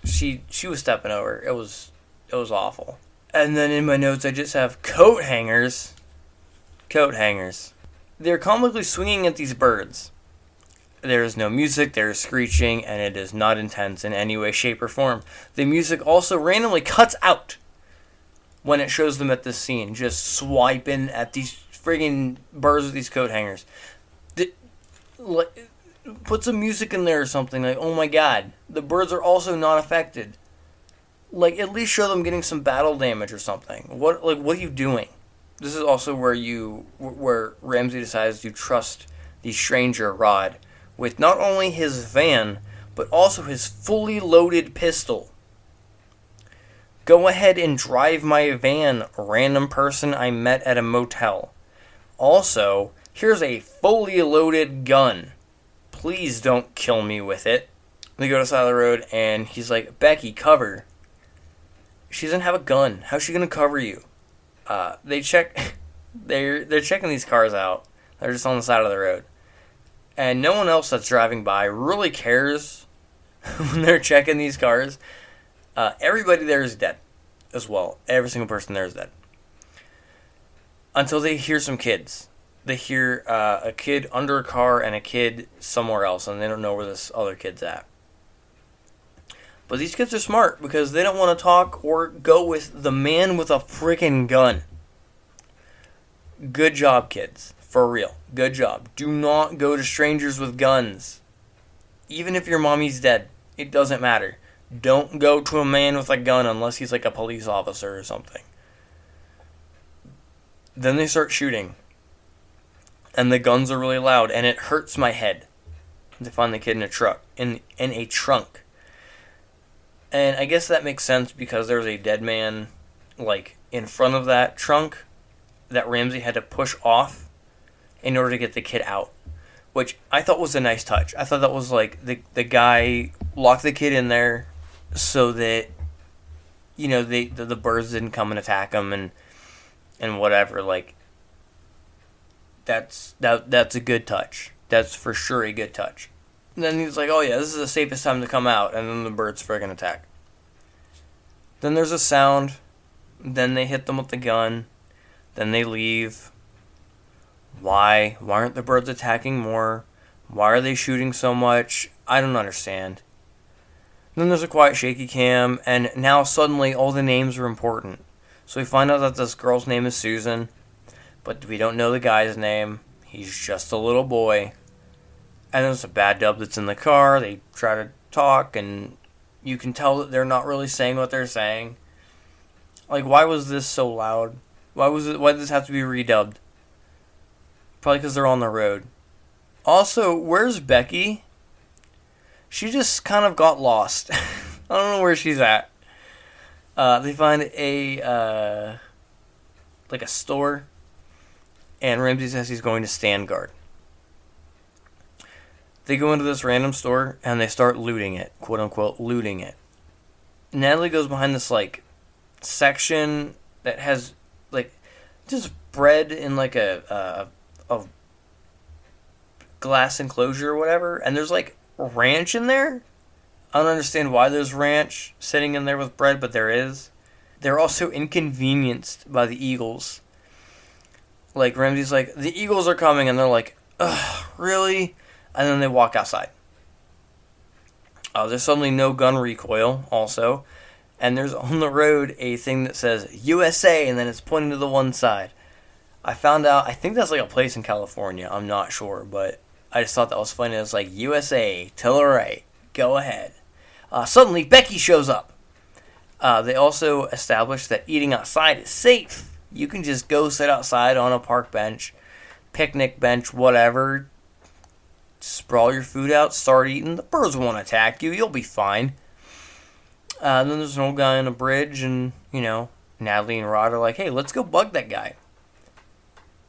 she she was stepping over. It was it was awful. And then in my notes I just have coat hangers. Coat hangers. They're comically swinging at these birds. There is no music, there is screeching, and it is not intense in any way, shape, or form. The music also randomly cuts out when it shows them at this scene, just swiping at these friggin' birds with these coat hangers. The, put some music in there or something. Like, oh my god, the birds are also not affected. Like, at least show them getting some battle damage or something. What, like, what are you doing? This is also where you, where Ramsey decides to trust the stranger Rod with not only his van, but also his fully loaded pistol. Go ahead and drive my van, random person I met at a motel. Also, here's a fully loaded gun please don't kill me with it. They go to the side of the road, and he's like, Becky, cover. She doesn't have a gun. How's she gonna cover you? Uh, they check. They're they're checking these cars out. They're just on the side of the road, and no one else that's driving by really cares when they're checking these cars. Uh, everybody there is dead, as well. Every single person there is dead. Until they hear some kids they hear uh, a kid under a car and a kid somewhere else, and they don't know where this other kid's at. But these kids are smart because they don't want to talk or go with the man with a freaking gun. Good job, kids. For real. Good job. Do not go to strangers with guns. Even if your mommy's dead, it doesn't matter. Don't go to a man with a gun unless he's like a police officer or something. Then they start shooting and the guns are really loud and it hurts my head. to find the kid in a truck in in a trunk. And I guess that makes sense because there's a dead man like in front of that trunk that Ramsey had to push off in order to get the kid out. Which I thought was a nice touch. I thought that was like the the guy locked the kid in there so that you know they the, the birds didn't come and attack him and and whatever like that's that that's a good touch. That's for sure a good touch. And then he's like, "Oh yeah, this is the safest time to come out," and then the birds friggin' attack. Then there's a sound. Then they hit them with the gun. Then they leave. Why? Why aren't the birds attacking more? Why are they shooting so much? I don't understand. Then there's a quiet shaky cam, and now suddenly all the names are important. So we find out that this girl's name is Susan, but we don't know the guy's name. He's just a little boy. And there's a bad dub that's in the car. They try to talk, and you can tell that they're not really saying what they're saying. Like, why was this so loud? Why was it? Why did this have to be redubbed? Probably because they're on the road. Also, where's Becky? She just kind of got lost. I don't know where she's at. Uh, they find a uh, like a store, and Ramsey says he's going to stand guard. They go into this random store and they start looting it, quote unquote, looting it. Natalie goes behind this like section that has like just bread in like a a, a glass enclosure or whatever, and there's like ranch in there. I don't understand why there's ranch sitting in there with bread, but there is. They're also inconvenienced by the Eagles. Like Ramsey's like, the Eagles are coming, and they're like, ugh, really? And then they walk outside. Uh, there's suddenly no gun recoil, also, and there's on the road a thing that says USA, and then it's pointing to the one side. I found out, I think that's like a place in California. I'm not sure, but I just thought that was funny. It's like USA to the right. Go ahead. Uh, suddenly, Becky shows up. Uh, they also established that eating outside is safe. You can just go sit outside on a park bench, picnic bench, whatever. Sprawl your food out, start eating. The birds won't attack you. You'll be fine. Uh, then there's an old guy on a bridge, and, you know, Natalie and Rod are like, hey, let's go bug that guy.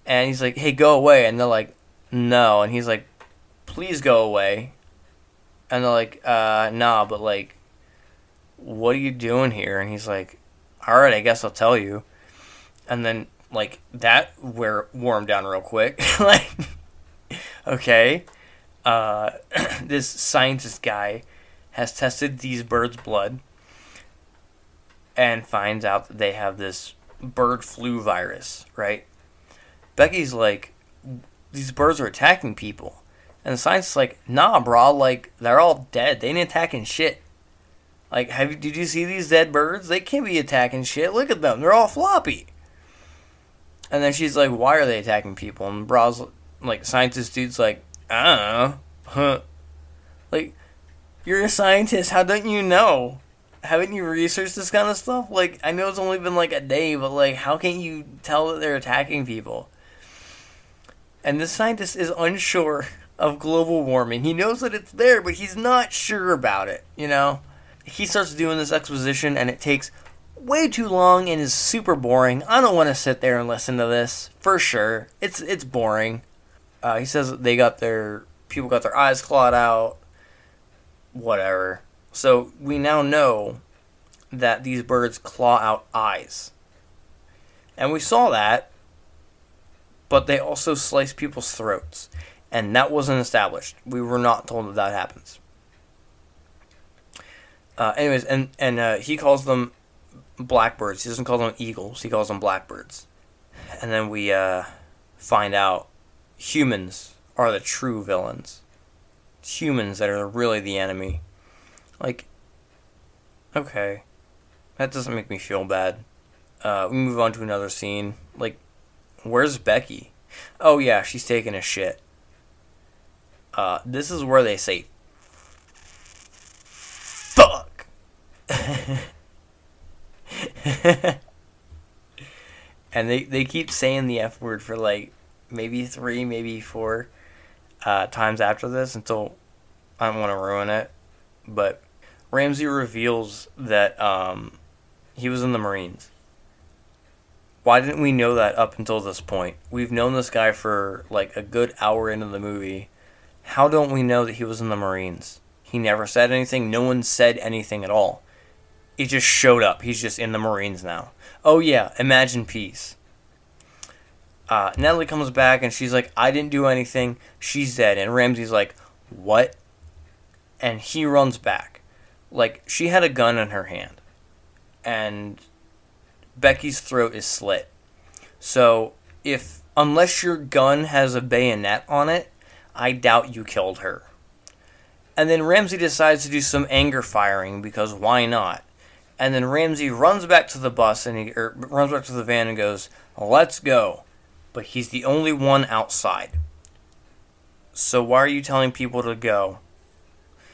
And he's like, hey, go away. And they're like, no. And he's like, please go away. And they're like, uh, nah, but like, what are you doing here? And he's like, all right, I guess I'll tell you. And then, like, that where warmed down real quick. like, okay, uh, this scientist guy has tested these birds' blood and finds out that they have this bird flu virus, right? Becky's like, these birds are attacking people. And the scientist's like, nah, bro, like, they're all dead. They ain't attacking shit. Like, have you, did you see these dead birds? They can't be attacking shit. Look at them. They're all floppy. And then she's like, why are they attacking people? And Bra's like, scientist dude's like, I don't know. Huh. Like, you're a scientist. How don't you know? Haven't you researched this kind of stuff? Like, I know it's only been like a day, but like, how can you tell that they're attacking people? And this scientist is unsure of global warming. He knows that it's there, but he's not sure about it, you know? He starts doing this exposition, and it takes way too long and is super boring. I don't want to sit there and listen to this, for sure. It's, it's boring. Uh, he says they got their, people got their eyes clawed out, whatever. So we now know that these birds claw out eyes. And we saw that, but they also slice people's throats and that wasn't established. We were not told that that happens. Uh, anyways, and and uh, he calls them blackbirds. He doesn't call them eagles. He calls them blackbirds. And then we uh, find out humans are the true villains. It's humans that are really the enemy. Like, okay, that doesn't make me feel bad. Uh, we move on to another scene. Like, where's Becky? Oh yeah, she's taking a shit. Uh, this is where they say fuck. and they, they keep saying the F word for like maybe three, maybe four uh, times after this until I don't want to ruin it, but Ramsey reveals that um, he was in the Marines. Why didn't we know that up until this point? We've known this guy for like a good hour into the movie. How don't we know that he was in the Marines? He never said anything. No one said anything at all. He just showed up. He's just in the Marines now. Oh, yeah, imagine peace. Uh, Natalie comes back and she's like, I didn't do anything. She's dead. And Ramsey's like, What? And he runs back. Like, she had a gun in her hand. And Becky's throat is slit. So, if, unless your gun has a bayonet on it, I doubt you killed her. And then Ramsey decides to do some anger firing because why not? And then Ramsey runs back to the bus and he er, runs back to the van and goes, "Let's go." But he's the only one outside. So why are you telling people to go?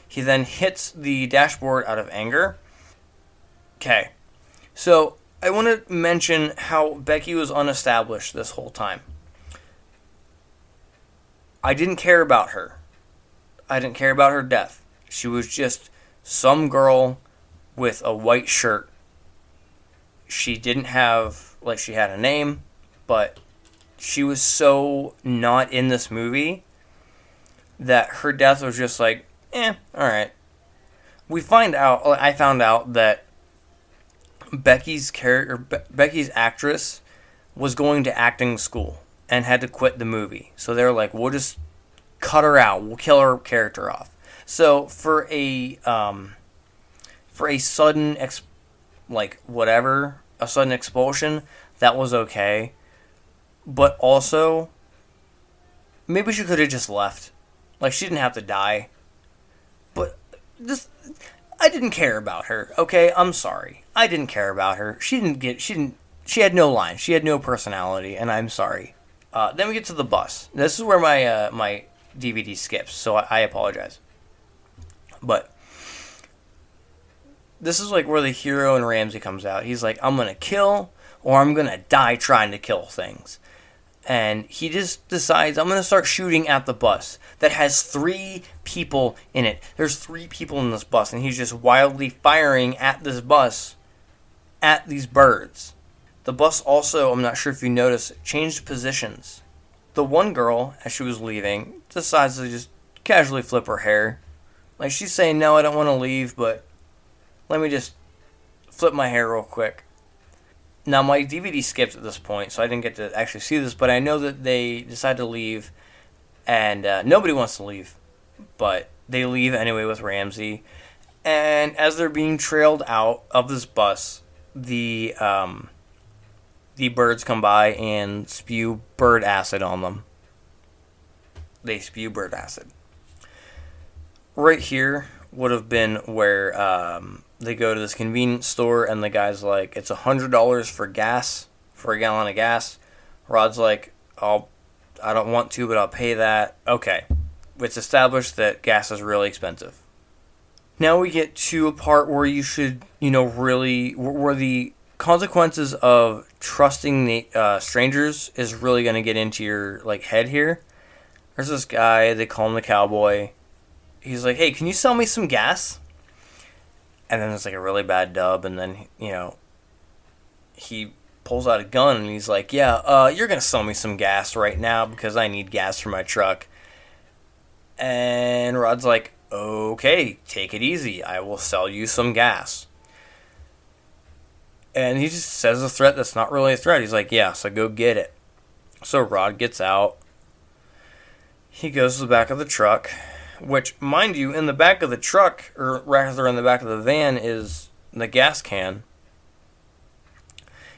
He then hits the dashboard out of anger. Okay. So I want to mention how Becky was unestablished this whole time. I didn't care about her. I didn't care about her death. She was just some girl with a white shirt. She didn't have, like, she had a name, but she was so not in this movie that her death was just like, eh, alright. We find out, I found out that Becky's character, Be- Becky's actress, was going to acting school and had to quit the movie. So they're like, we'll just cut her out. We'll kill her character off. So for a um, for a sudden ex- like whatever a sudden expulsion, that was okay. But also, maybe she could have just left. Like she didn't have to die. But this, I didn't care about her. Okay, I'm sorry. I didn't care about her. She didn't get. She didn't. She had no line. She had no personality, and I'm sorry. Uh, then we get to the bus. This is where my uh, my DVD skips, so I, I apologize. But this is like where the hero in Ramsey comes out. He's like, I'm gonna kill or I'm gonna die trying to kill things. And he just decides, I'm gonna start shooting at the bus that has three people in it. There's three people in this bus, and he's just wildly firing at this bus at these birds. The bus also, I'm not sure if you noticed, changed positions. The one girl, as she was leaving, decides to just casually flip her hair. Like she's saying, No, I don't want to leave, but let me just flip my hair real quick. Now, my DVD skipped at this point, so I didn't get to actually see this, but I know that they decide to leave, and uh, nobody wants to leave, but they leave anyway with Ramsey. And as they're being trailed out of this bus, the um, the birds come by and spew bird acid on them. They spew bird acid. Right here would have been where um, they go to this convenience store and the guy's like, "It's a hundred dollars for gas for a gallon of gas." Rod's like, "I'll, I don't want to, but I'll pay that." Okay, it's established that gas is really expensive. Now we get to a part where you should, you know, really where the consequences of trusting the uh, strangers is really going to get into your like head here. There's this guy they call him the cowboy. He's like, "Hey, can you sell me some gas?" And then it's like a really bad dub, and then you know he pulls out a gun and he's like, "Yeah, uh, you're gonna sell me some gas right now because I need gas for my truck." And Rod's like, "Okay, take it easy. I will sell you some gas." And he just says a threat that's not really a threat. He's like, yeah, so go get it. So Rod gets out. He goes to the back of the truck, which, mind you, in the back of the truck, or rather in the back of the van, is the gas can.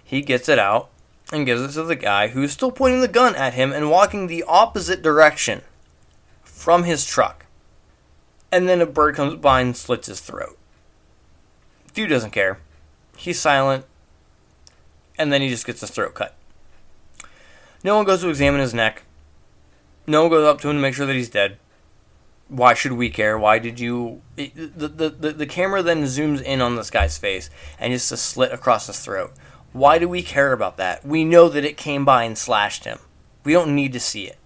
He gets it out and gives it to the guy who's still pointing the gun at him and walking the opposite direction from his truck. And then a bird comes by and slits his throat. Dude doesn't care. He's silent, and then he just gets his throat cut. No one goes to examine his neck. No one goes up to him to make sure that he's dead. Why should we care? Why did you? The, the, the, camera then zooms in on this guy's face and just a slit across his throat. Why do we care about that? We know that it came by and slashed him. We don't need to see it.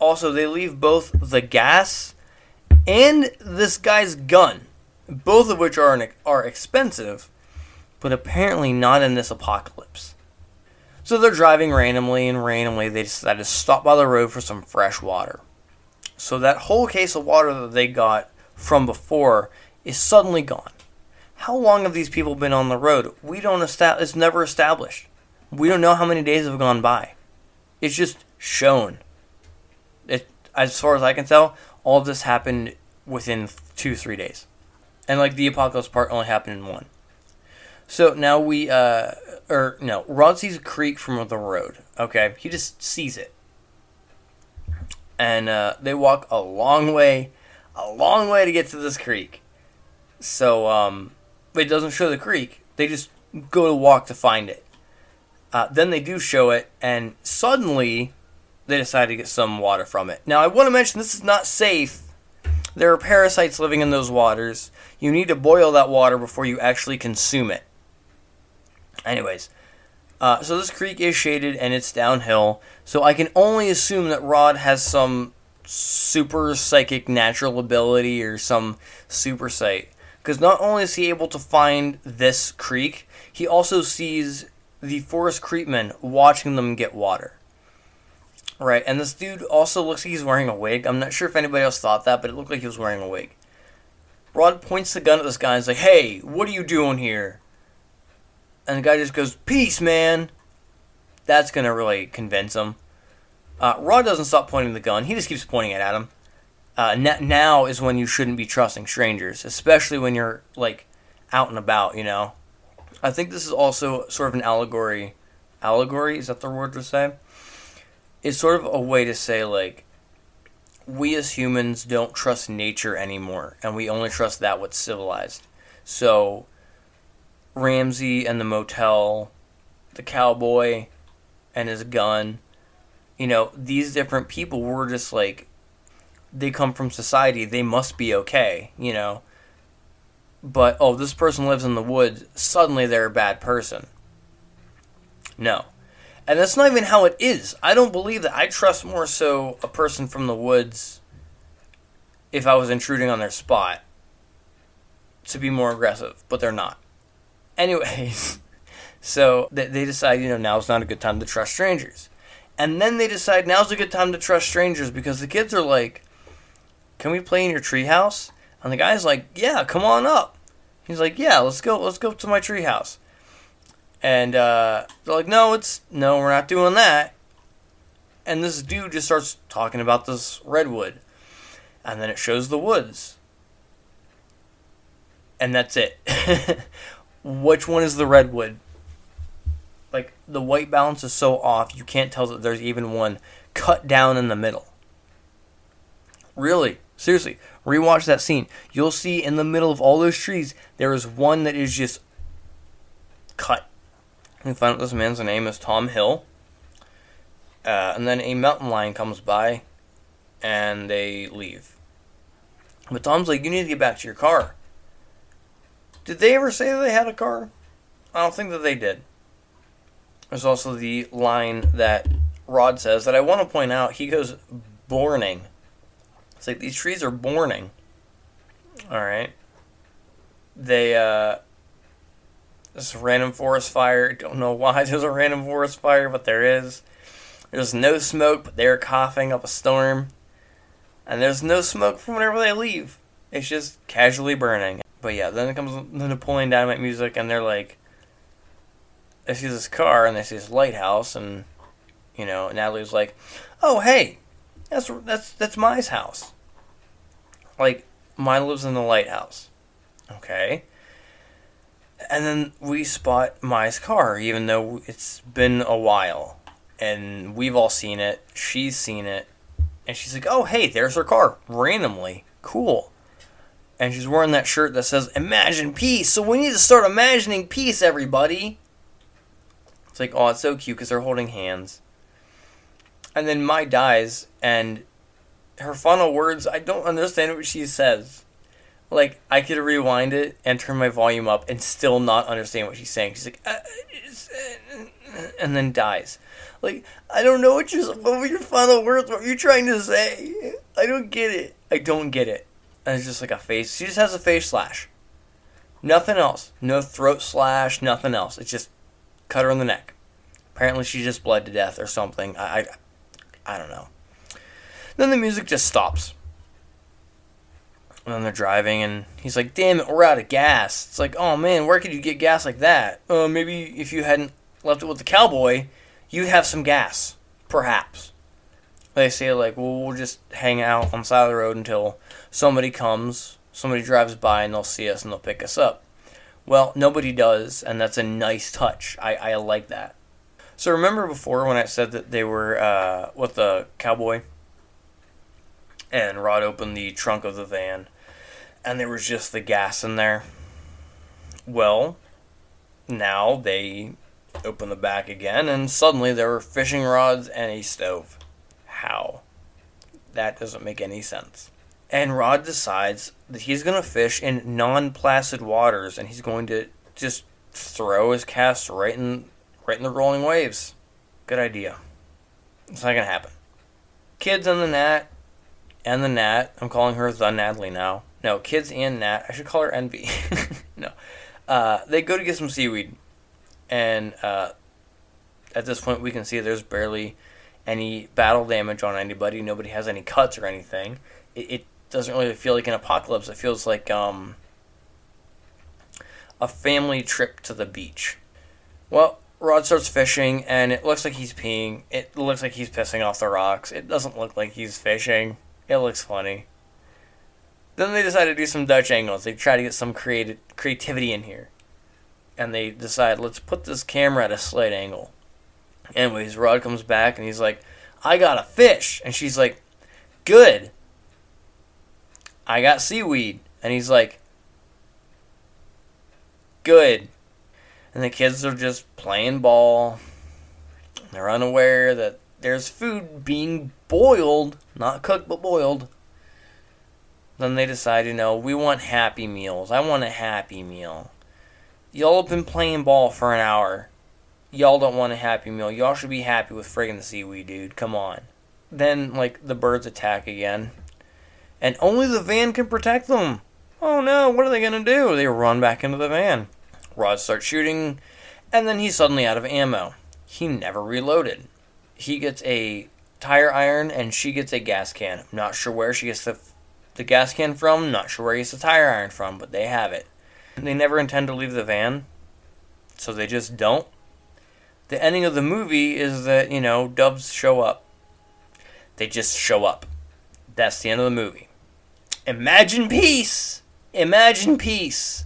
Also, they leave both the gas and this guy's gun, both of which are, are expensive, but apparently not in this apocalypse. So they're driving randomly, and randomly they decide to stop by the road for some fresh water. So that whole case of water that they got from before is suddenly gone. How long have these people been on the road? We don't establish. It's never established. We don't know how many days have gone by. It's just shown. It, as far as I can tell, all of this happened within two, three days, and like the apocalypse part only happened in one. So now we, uh, or no, Rod sees a creek from the road. Okay, he just sees it, and uh, they walk a long way, a long way to get to this creek. So um, it doesn't show the creek. They just go to walk to find it. Uh, then they do show it, and suddenly they decide to get some water from it. Now, I want to mention this is not safe. There are parasites living in those waters. You need to boil that water before you actually consume it. Anyways, uh, so this creek is shaded and it's downhill, so I can only assume that Rod has some super psychic natural ability or some super sight. Because not only is he able to find this creek, he also sees the forest creepmen watching them get water. Right, and this dude also looks like he's wearing a wig. I'm not sure if anybody else thought that, but it looked like he was wearing a wig. Rod points the gun at this guy and is like, hey, what are you doing here? And the guy just goes, peace, man. That's to really convince him. Uh, Rod doesn't stop pointing the gun, he just keeps pointing it at him. Uh, now is when you shouldn't be trusting strangers, especially when you're, like, out and about, you know? I think this is also sort of an allegory. Allegory? Is that the word to say? It's sort of a way to say, like, we as humans don't trust nature anymore, and we only trust that what's civilized. So, Ramsey and the motel, the cowboy and his gun, you know, these different people were just like, they come from society, they must be okay, you know but oh, this person lives in the woods, suddenly they're a bad person. No. And that's not even how it is. I don't believe that. I trust more so a person from the woods if I was intruding on their spot to be more aggressive, but they're not. Anyways, so they decide, you know, now's not a good time to trust strangers. And then they decide now's a good time to trust strangers because the kids are like, can we play in your treehouse? And the guy's like, "Yeah, come on up." He's like, "Yeah, let's go. Let's go to my treehouse." And uh, they're like, "No, it's no, we're not doing that." And this dude just starts talking about this redwood, and then it shows the woods, and that's it. Which one is the redwood? Like the white balance is so off, you can't tell that there's even one cut down in the middle. Really, seriously, Rewatch that scene. You'll see in the middle of all those trees, there is one that is just cut. We find out this man's name is Tom Hill. Uh, and then a mountain lion comes by, and they leave. But Tom's like, "You need to get back to your car." Did they ever say they had a car? I don't think that they did. There's also the line that Rod says that I want to point out. He goes, "Borning." It's like these trees are borning. Alright. They, uh, this random forest fire. Don't know why there's a random forest fire, but there is. There's no smoke, but they're coughing up a storm. And there's no smoke from whenever they leave. It's just casually burning. But yeah, then it comes the Napoleon Dynamite music, and they're like, they see this car, and they see this lighthouse, and, you know, Natalie's like, oh, hey, that's that's that's Mai's house. Like Mai lives in the lighthouse. Okay. And then we spot Mai's car, even though it's been a while. And we've all seen it. She's seen it. And she's like, oh, hey, there's her car. Randomly. Cool. And she's wearing that shirt that says, Imagine peace. So we need to start imagining peace, everybody. It's like, oh, it's so cute because they're holding hands. And then Mai dies, and her final words, I don't understand what she says. Like, I could rewind it and turn my volume up and still not understand what she's saying. She's like, uh, uh, and then dies. Like, I don't know what you what were your final words? What were you trying to say? I don't get it. I don't get it. And it's just like a face. She just has a face slash. Nothing else. No throat slash. Nothing else. It's just cut her in the neck. Apparently, she just bled to death or something. I, I, I don't know. Then the music just stops. And then they're driving, and he's like, "Damn it, we're out of gas." It's like, "Oh man, where could you get gas like that?" Uh, maybe if you hadn't left it with the cowboy, you'd have some gas, perhaps. They say like, "Well, we'll just hang out on the side of the road until somebody comes, somebody drives by, and they'll see us and they'll pick us up." Well, nobody does, and that's a nice touch. I, I like that. So remember before when I said that they were uh, with the cowboy, and Rod opened the trunk of the van, and there was just the gas in there. Well, now they open the back again, and suddenly there were fishing rods and a stove. How? That doesn't make any sense. And Rod decides that he's going to fish in non placid waters, and he's going to just throw his cast right in right in the rolling waves. Good idea. It's not gonna happen. Kids and the Nat and the Nat. I'm calling her the Natalie now. No, kids and Nat. I should call her Envy. no. Uh, they go to get some seaweed, and uh, at this point we can see there's barely any battle damage on anybody. Nobody has any cuts or anything. It, it doesn't really feel like an apocalypse. It feels like um, a family trip to the beach. Well, Rod starts fishing, and it looks like he's peeing. It looks like he's pissing off the rocks. It doesn't look like he's fishing. It looks funny. Then they decide to do some Dutch angles. They try to get some creativity in here. And they decide, let's put this camera at a slight angle. Anyways, Rod comes back and he's like, I got a fish. And she's like, good. I got seaweed. And he's like, good and the kids are just playing ball. They're unaware that there's food being boiled, not cooked but boiled. Then they decide, you know, we want happy meals. I want a happy meal. Y'all have been playing ball for an hour. Y'all don't want a happy meal. Y'all should be happy with friggin' the seaweed, dude. Come on. Then, like, the birds attack again. And only the van can protect them. Oh no, what are they gonna do? They run back into the van. Rod starts shooting, and then he's suddenly out of ammo. He never reloaded. He gets a tire iron, and she gets a gas can. Not sure where she gets the, the gas can from, not sure where he gets the tire iron from, but they have it. They never intend to leave the van, so they just don't. The ending of the movie is that, you know, doves show up. They just show up. That's the end of the movie. Imagine peace! Imagine peace!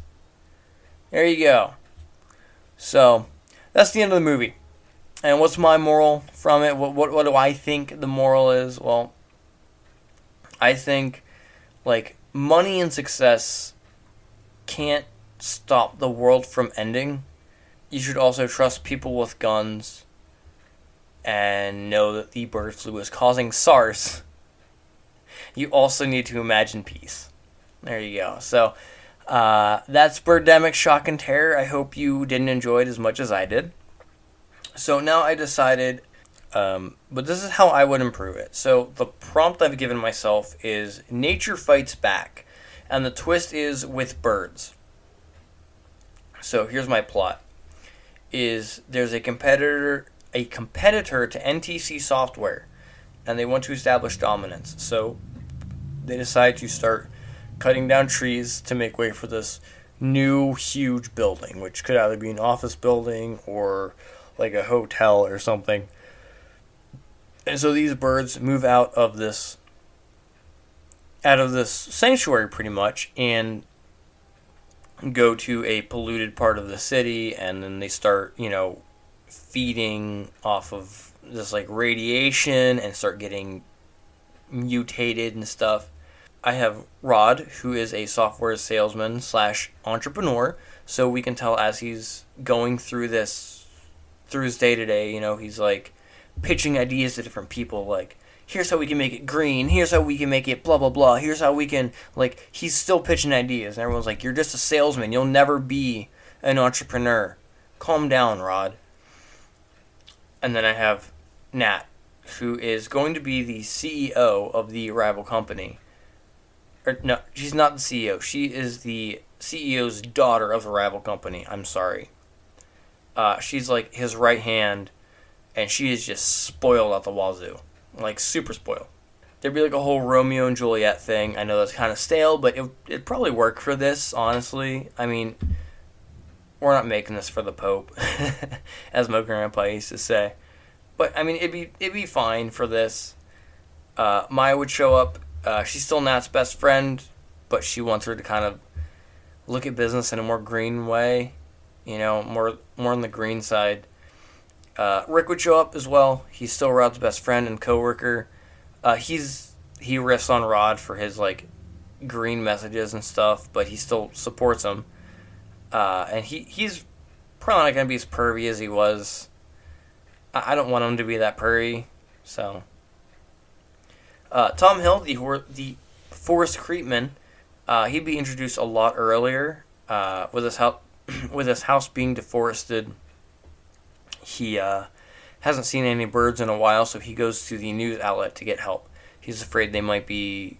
There you go. So, that's the end of the movie. And what's my moral from it? What, what, what do I think the moral is? Well, I think, like, money and success can't stop the world from ending. You should also trust people with guns and know that the bird flu is causing SARS. You also need to imagine peace. There you go. So, uh, that's Birdemic Shock and Terror. I hope you didn't enjoy it as much as I did. So now I decided, um, but this is how I would improve it. So the prompt I've given myself is Nature Fights Back, and the twist is with birds. So here's my plot: is there's a competitor a competitor to NTC software, and they want to establish dominance. So they decide to start cutting down trees to make way for this new huge building, which could either be an office building or like a hotel or something. And so these birds move out of this out of this sanctuary pretty much and go to a polluted part of the city and then they start, you know, feeding off of this like radiation and start getting mutated and stuff. I have Rod, who is a software salesman slash entrepreneur. So we can tell as he's going through this, through his day to day, you know, he's like pitching ideas to different people. Like, here's how we can make it green. Here's how we can make it blah blah blah. Here's how we can like. He's still pitching ideas, and everyone's like, "You're just a salesman. You'll never be an entrepreneur. Calm down, Rod." And then I have Nat, who is going to be the CEO of the rival company or no, she's not the CEO. She is the CEO's daughter of the rival company. I'm sorry. Uh, she's like his right hand, and she is just spoiled at the wazoo, like super spoiled. There'd be like a whole Romeo and Juliet thing. I know that's kind of stale, but it it'd probably work for this. Honestly, I mean, we're not making this for the Pope, as my grandpa used to say. But I mean, it'd be it'd be fine for this. Uh, Maya would show up. Uh, she's still Nat's best friend, but she wants her to kind of look at business in a more green way. You know, more more on the green side. Uh, Rick would show up as well. He's still Rod's best friend and coworker. Uh, he's he riffs on Rod for his like green messages and stuff, but he still supports him. Uh, and he he's probably not gonna be as pervy as he was. I, I don't want him to be that pervy, so. Uh, Tom Hill, the hor- the Forest Creepman, uh, he'd be introduced a lot earlier. Uh, with his house, with his house being deforested, he uh, hasn't seen any birds in a while, so he goes to the news outlet to get help. He's afraid they might be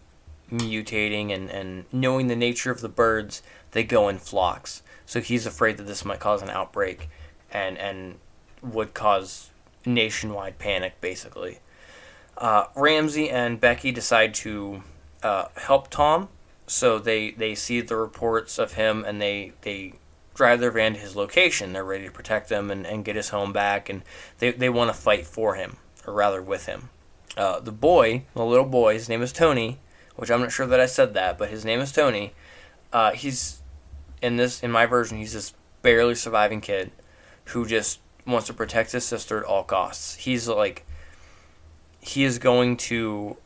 mutating, and, and knowing the nature of the birds, they go in flocks. So he's afraid that this might cause an outbreak, and and would cause nationwide panic, basically. Uh, Ramsey and Becky decide to uh, help Tom, so they they see the reports of him, and they they drive their van to his location. They're ready to protect him and, and get his home back, and they, they want to fight for him, or rather with him. Uh, the boy, the little boy, his name is Tony, which I'm not sure that I said that, but his name is Tony. Uh, he's in this in my version, he's this barely surviving kid who just wants to protect his sister at all costs. He's like he is going to,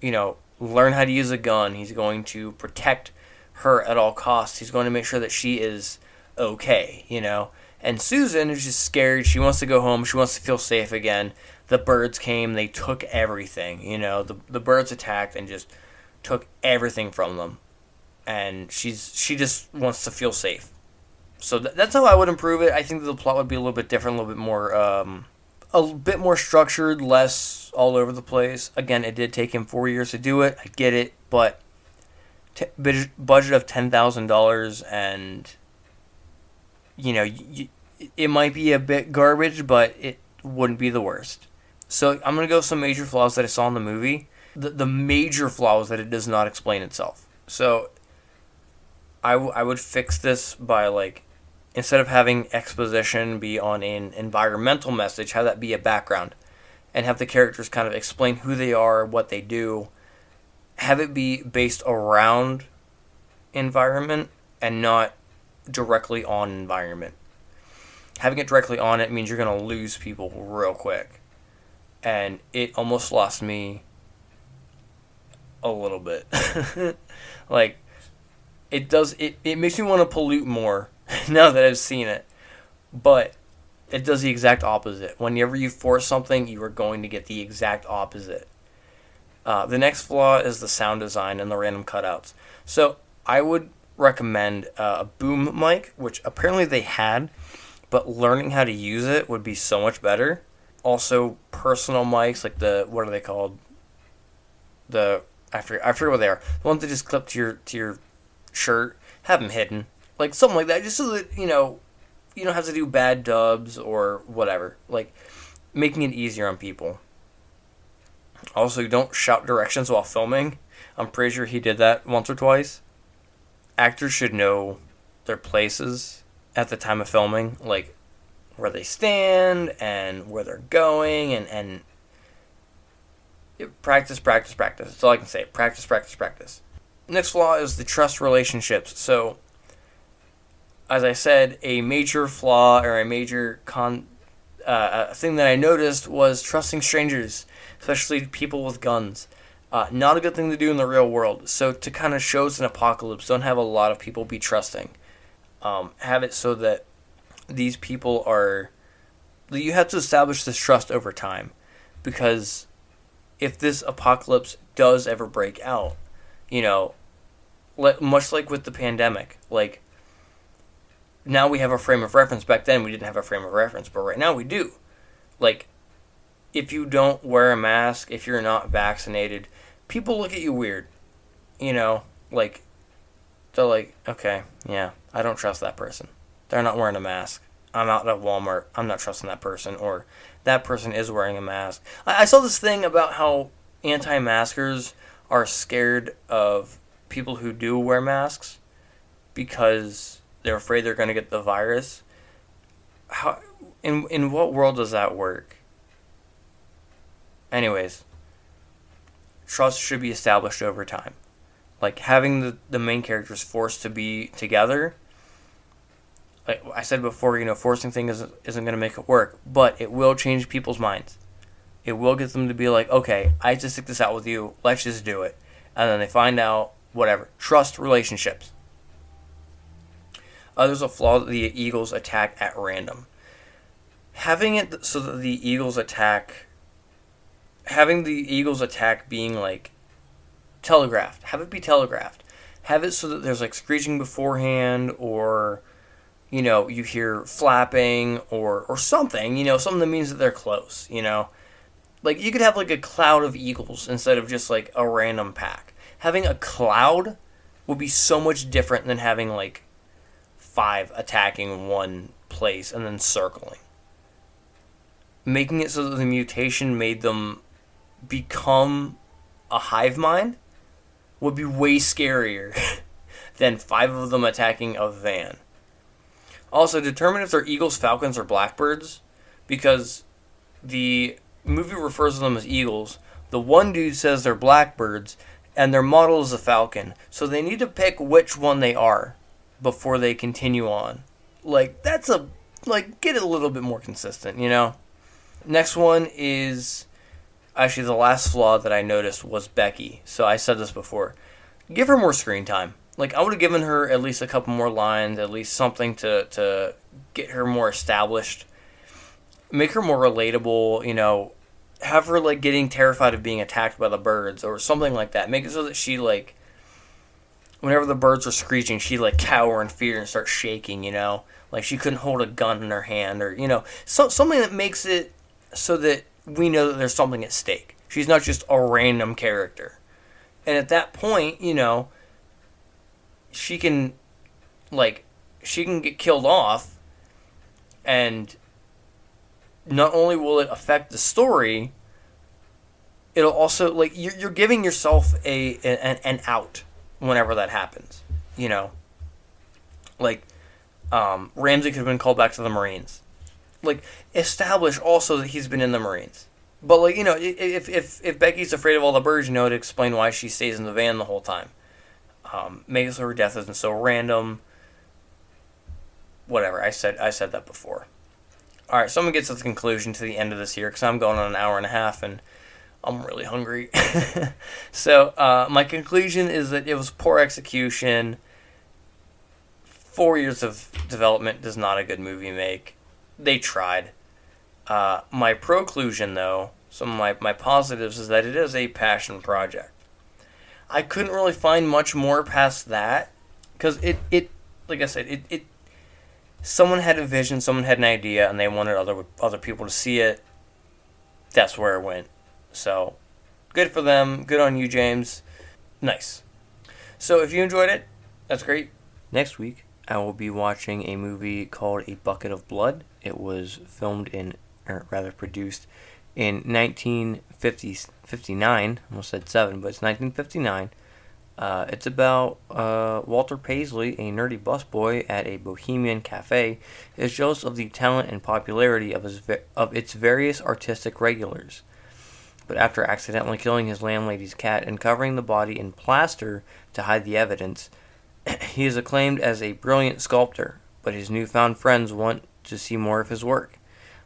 you know, learn how to use a gun. He's going to protect her at all costs. He's going to make sure that she is okay, you know. And Susan is just scared. She wants to go home. She wants to feel safe again. The birds came. They took everything, you know. The the birds attacked and just took everything from them. And she's she just wants to feel safe. So th- that's how I would improve it. I think the plot would be a little bit different, a little bit more um, a bit more structured, less all over the place. Again, it did take him four years to do it. I get it, but t- budget of ten thousand dollars and you know, it might be a bit garbage, but it wouldn't be the worst. So I'm gonna go some major flaws that I saw in the movie. The the major flaw is that it does not explain itself. So I, w- I would fix this by like instead of having exposition be on an environmental message, have that be a background, and have the characters kind of explain who they are, what they do. Have it be based around environment and not directly on environment. Having it directly on it means you're going to lose people real quick. And it almost lost me a little bit. like, it does, it, it makes me want to pollute more now that I've seen it. But it does the exact opposite. Whenever you force something, you are going to get the exact opposite. Uh, the next flaw is the sound design and the random cutouts. So I would recommend uh, a boom mic, which apparently they had, but learning how to use it would be so much better. Also, personal mics, like the what are they called? The I forget, I forget what they are. The ones that just clip to your to your shirt. Have them hidden, like something like that, just so that you know you don't have to do bad dubs or whatever. Like making it easier on people. Also, don't shout directions while filming. I'm pretty sure he did that once or twice actors should know their places at the time of filming, like where they stand and where they're going, and and practice, practice, practice. That's all I can say. Practice, practice, practice. Next flaw is the trust relationships. So, as I said, a major flaw or a major con uh, a thing that I noticed was trusting strangers, especially people with guns. Uh, not a good thing to do in the real world. So to kind of show it's an apocalypse, don't have a lot of people be trusting. Um, have it so that these people are. You have to establish this trust over time, because if this apocalypse does ever break out, you know, much like with the pandemic, like now we have a frame of reference. Back then we didn't have a frame of reference, but right now we do. Like, if you don't wear a mask, if you're not vaccinated, people look at you weird. You know, like they're like, okay, yeah, I don't trust that person. They're not wearing a mask. I'm out at Walmart. I'm not trusting that person. Or that person is wearing a mask. I, I saw this thing about how anti-maskers are scared of people who do wear masks because they're afraid they're going to get the virus. How in in what world does that work? Anyways, trust should be established over time. Like having the, the main characters forced to be together. Like I said before, you know, forcing things isn't, isn't going to make it work, but it will change people's minds. It will get them to be like, okay, I just stick this out with you. Let's just do it. And then they find out, whatever. Trust relationships. There's a flaw the Eagles attack at random. Having it so that the Eagles attack, having the Eagles attack being like telegraphed, have it be telegraphed. Have it so that there's like screeching beforehand or you know, you hear flapping or or something, you know, something that means that they're close, you know. Like you could have like a cloud of eagles instead of just like a random pack. Having a cloud would be so much different than having like five attacking one place and then circling. Making it so that the mutation made them become a hive mind would be way scarier than five of them attacking a van. Also, determine if they're eagles, falcons, or blackbirds because the movie refers to them as eagles. The one dude says they're blackbirds, and their model is a falcon. So they need to pick which one they are before they continue on. Like that's a like get it a little bit more consistent, you know. Next one is actually the last flaw that I noticed was Becky. So I said this before. Give her more screen time. Like I would have given her at least a couple more lines, at least something to to get her more established. Make her more relatable, you know, have her like getting terrified of being attacked by the birds or something like that. Make it so that she like whenever the birds were screeching, she'd like cower in fear and start shaking, you know? Like she couldn't hold a gun in her hand or, you know, so, something that makes it so that we know that there's something at stake. She's not just a random character. And at that point, you know, she can like she can get killed off and not only will it affect the story it'll also like you're, you're giving yourself a an, an out whenever that happens you know? Like um, ramsey could have been called back to the marines. Like establish also that he's been in the marines. But like you know if if if becky's afraid of all the birds you know to explain why she stays in the van the whole time. Um, make it so her death isn't so random. Whatever i said i said that before. All right, so I'm gonna get to the conclusion to the end of this here because I'm going on an hour and a half and I'm really hungry. so uh, my conclusion is that it was poor execution. Four years of development does not a good movie make. They tried. Uh, my proclusion, though, some of my, my positives is that it is a passion project. I couldn't really find much more past that because it, it like I said, it, it someone had a vision, someone had an idea, and they wanted other other people to see it. That's where it went. So, good for them. Good on you, James. Nice. So, if you enjoyed it, that's great. Next week, I will be watching a movie called A Bucket of Blood. It was filmed in, or rather produced in 1959. Almost said seven, but it's 1959 uh, it's about uh, Walter Paisley, a nerdy busboy at a bohemian cafe, is jealous of the talent and popularity of, his of its various artistic regulars. But after accidentally killing his landlady's cat and covering the body in plaster to hide the evidence, he is acclaimed as a brilliant sculptor, but his newfound friends want to see more of his work.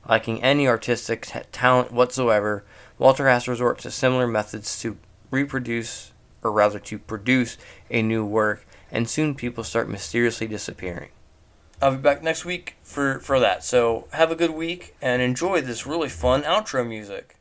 Lacking any artistic t- talent whatsoever, Walter has to resort to similar methods to reproduce or rather to produce a new work, and soon people start mysteriously disappearing. I'll be back next week for, for that. So have a good week and enjoy this really fun outro music.